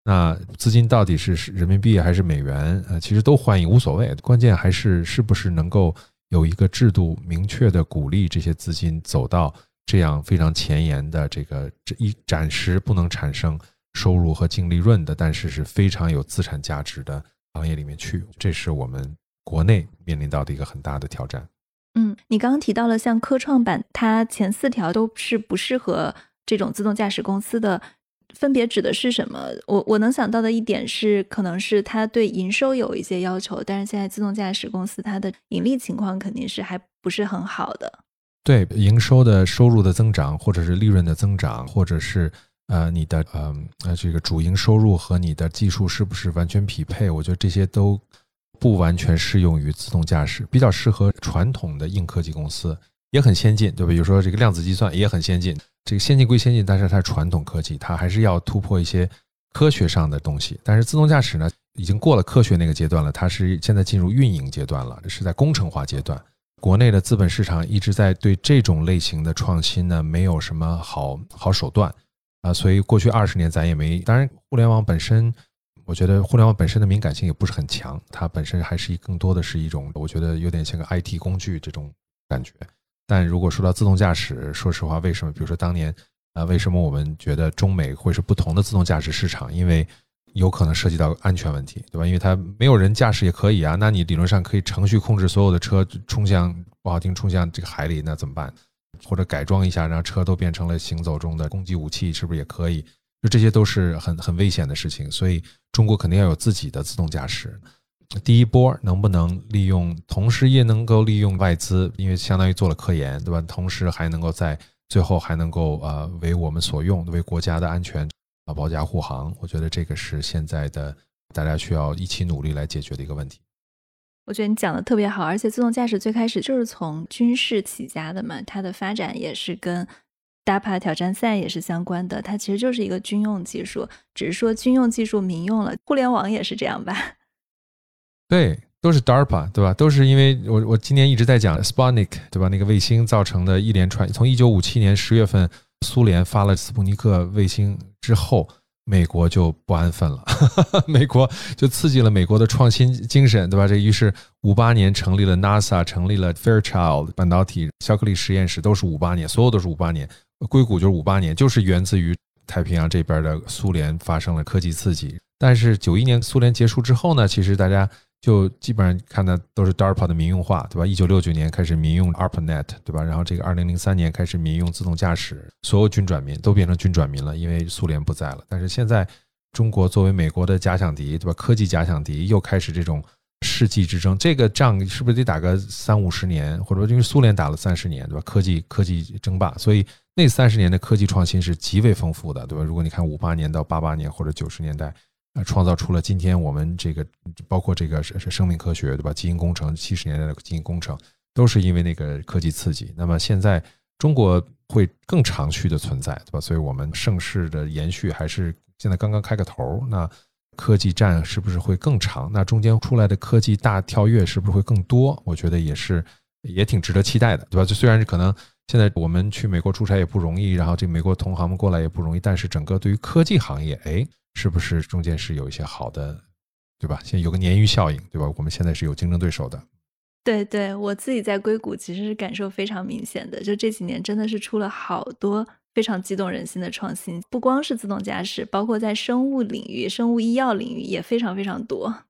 那资金到底是人民币还是美元？呃，其实都欢迎，无所谓。关键还是是不是能够有一个制度明确的鼓励这些资金走到。这样非常前沿的这个这一暂时不能产生收入和净利润的，但是是非常有资产价值的行业里面去，这是我们国内面临到的一个很大的挑战。嗯，你刚刚提到了像科创板，它前四条都是不适合这种自动驾驶公司的，分别指的是什么？我我能想到的一点是，可能是它对营收有一些要求，但是现在自动驾驶公司它的盈利情况肯定是还不是很好的。对营收的收入的增长，或者是利润的增长，或者是呃你的呃呃这个主营收入和你的技术是不是完全匹配？我觉得这些都不完全适用于自动驾驶，比较适合传统的硬科技公司，也很先进，对吧？比如说这个量子计算也很先进，这个先进归先进，但是它是传统科技，它还是要突破一些科学上的东西。但是自动驾驶呢，已经过了科学那个阶段了，它是现在进入运营阶段了，是在工程化阶段。国内的资本市场一直在对这种类型的创新呢，没有什么好好手段啊，所以过去二十年咱也没。当然，互联网本身，我觉得互联网本身的敏感性也不是很强，它本身还是更多的是一种，我觉得有点像个 IT 工具这种感觉。但如果说到自动驾驶，说实话，为什么？比如说当年啊，为什么我们觉得中美会是不同的自动驾驶市场？因为有可能涉及到安全问题，对吧？因为它没有人驾驶也可以啊，那你理论上可以程序控制所有的车冲向不好听冲向这个海里，那怎么办？或者改装一下，让车都变成了行走中的攻击武器，是不是也可以？就这些都是很很危险的事情，所以中国肯定要有自己的自动驾驶。第一波能不能利用，同时也能够利用外资，因为相当于做了科研，对吧？同时还能够在最后还能够呃为我们所用，为国家的安全。啊，保驾护航，我觉得这个是现在的大家需要一起努力来解决的一个问题。我觉得你讲的特别好，而且自动驾驶最开始就是从军事起家的嘛，它的发展也是跟 DAPA 挑战赛也是相关的，它其实就是一个军用技术，只是说军用技术民用了，互联网也是这样吧？对，都是 DARPA，对吧？都是因为我我今年一直在讲 Sputnik，对吧？那个卫星造成的一连串，从一九五七年十月份。苏联发了斯普尼克卫星之后，美国就不安分了，美国就刺激了美国的创新精神，对吧？这于是五八年成立了 NASA，成立了 Fairchild 半导体肖克利实验室，都是五八年，所有都是五八年。硅谷就是五八年，就是源自于太平洋这边的苏联发生了科技刺激。但是九一年苏联结束之后呢，其实大家就基本上看的都是 DARPA 的民用化，对吧？一九六九年开始民用 ARPANET，对吧？然后这个二零零三年开始民用自动驾驶，所有军转民都变成军转民了，因为苏联不在了。但是现在中国作为美国的假想敌，对吧？科技假想敌又开始这种世纪之争，这个仗是不是得打个三五十年？或者说因为苏联打了三十年，对吧？科技科技争霸，所以那三十年的科技创新是极为丰富的，对吧？如果你看五八年到八八年或者九十年代。创造出了今天我们这个，包括这个生生命科学，对吧？基因工程，七十年代的基因工程，都是因为那个科技刺激。那么现在中国会更长续的存在，对吧？所以我们盛世的延续还是现在刚刚开个头。那科技战是不是会更长？那中间出来的科技大跳跃是不是会更多？我觉得也是，也挺值得期待的，对吧？就虽然是可能现在我们去美国出差也不容易，然后这美国同行们过来也不容易，但是整个对于科技行业，哎。是不是中间是有一些好的，对吧？现在有个鲶鱼效应，对吧？我们现在是有竞争对手的。对对，我自己在硅谷其实是感受非常明显的，就这几年真的是出了好多非常激动人心的创新，不光是自动驾驶，包括在生物领域、生物医药领域也非常非常多，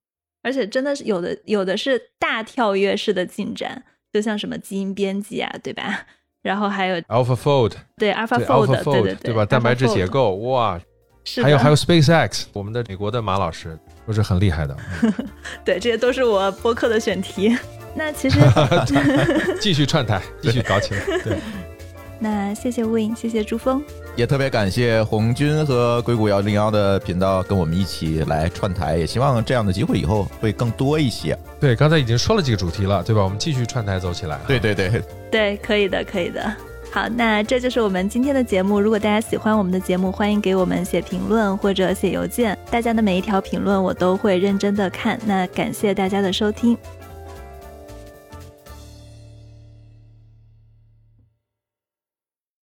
而且真的是有的有的是大跳跃式的进展，就像什么基因编辑啊，对吧？然后还有 AlphaFold，对 AlphaFold，对对对吧？蛋白质结构，哇！还有还有 SpaceX，我们的美国的马老师都是很厉害的。对，这些都是我播客的选题。那其实 继续串台，继续搞起来。对。那谢谢 Win，谢谢朱峰，也特别感谢红军和硅谷幺零幺的频道跟我们一起来串台，也希望这样的机会以后会更多一些。对，刚才已经说了几个主题了，对吧？我们继续串台走起来。对对对对，可以的，可以的。好，那这就是我们今天的节目。如果大家喜欢我们的节目，欢迎给我们写评论或者写邮件。大家的每一条评论我都会认真的看。那感谢大家的收听。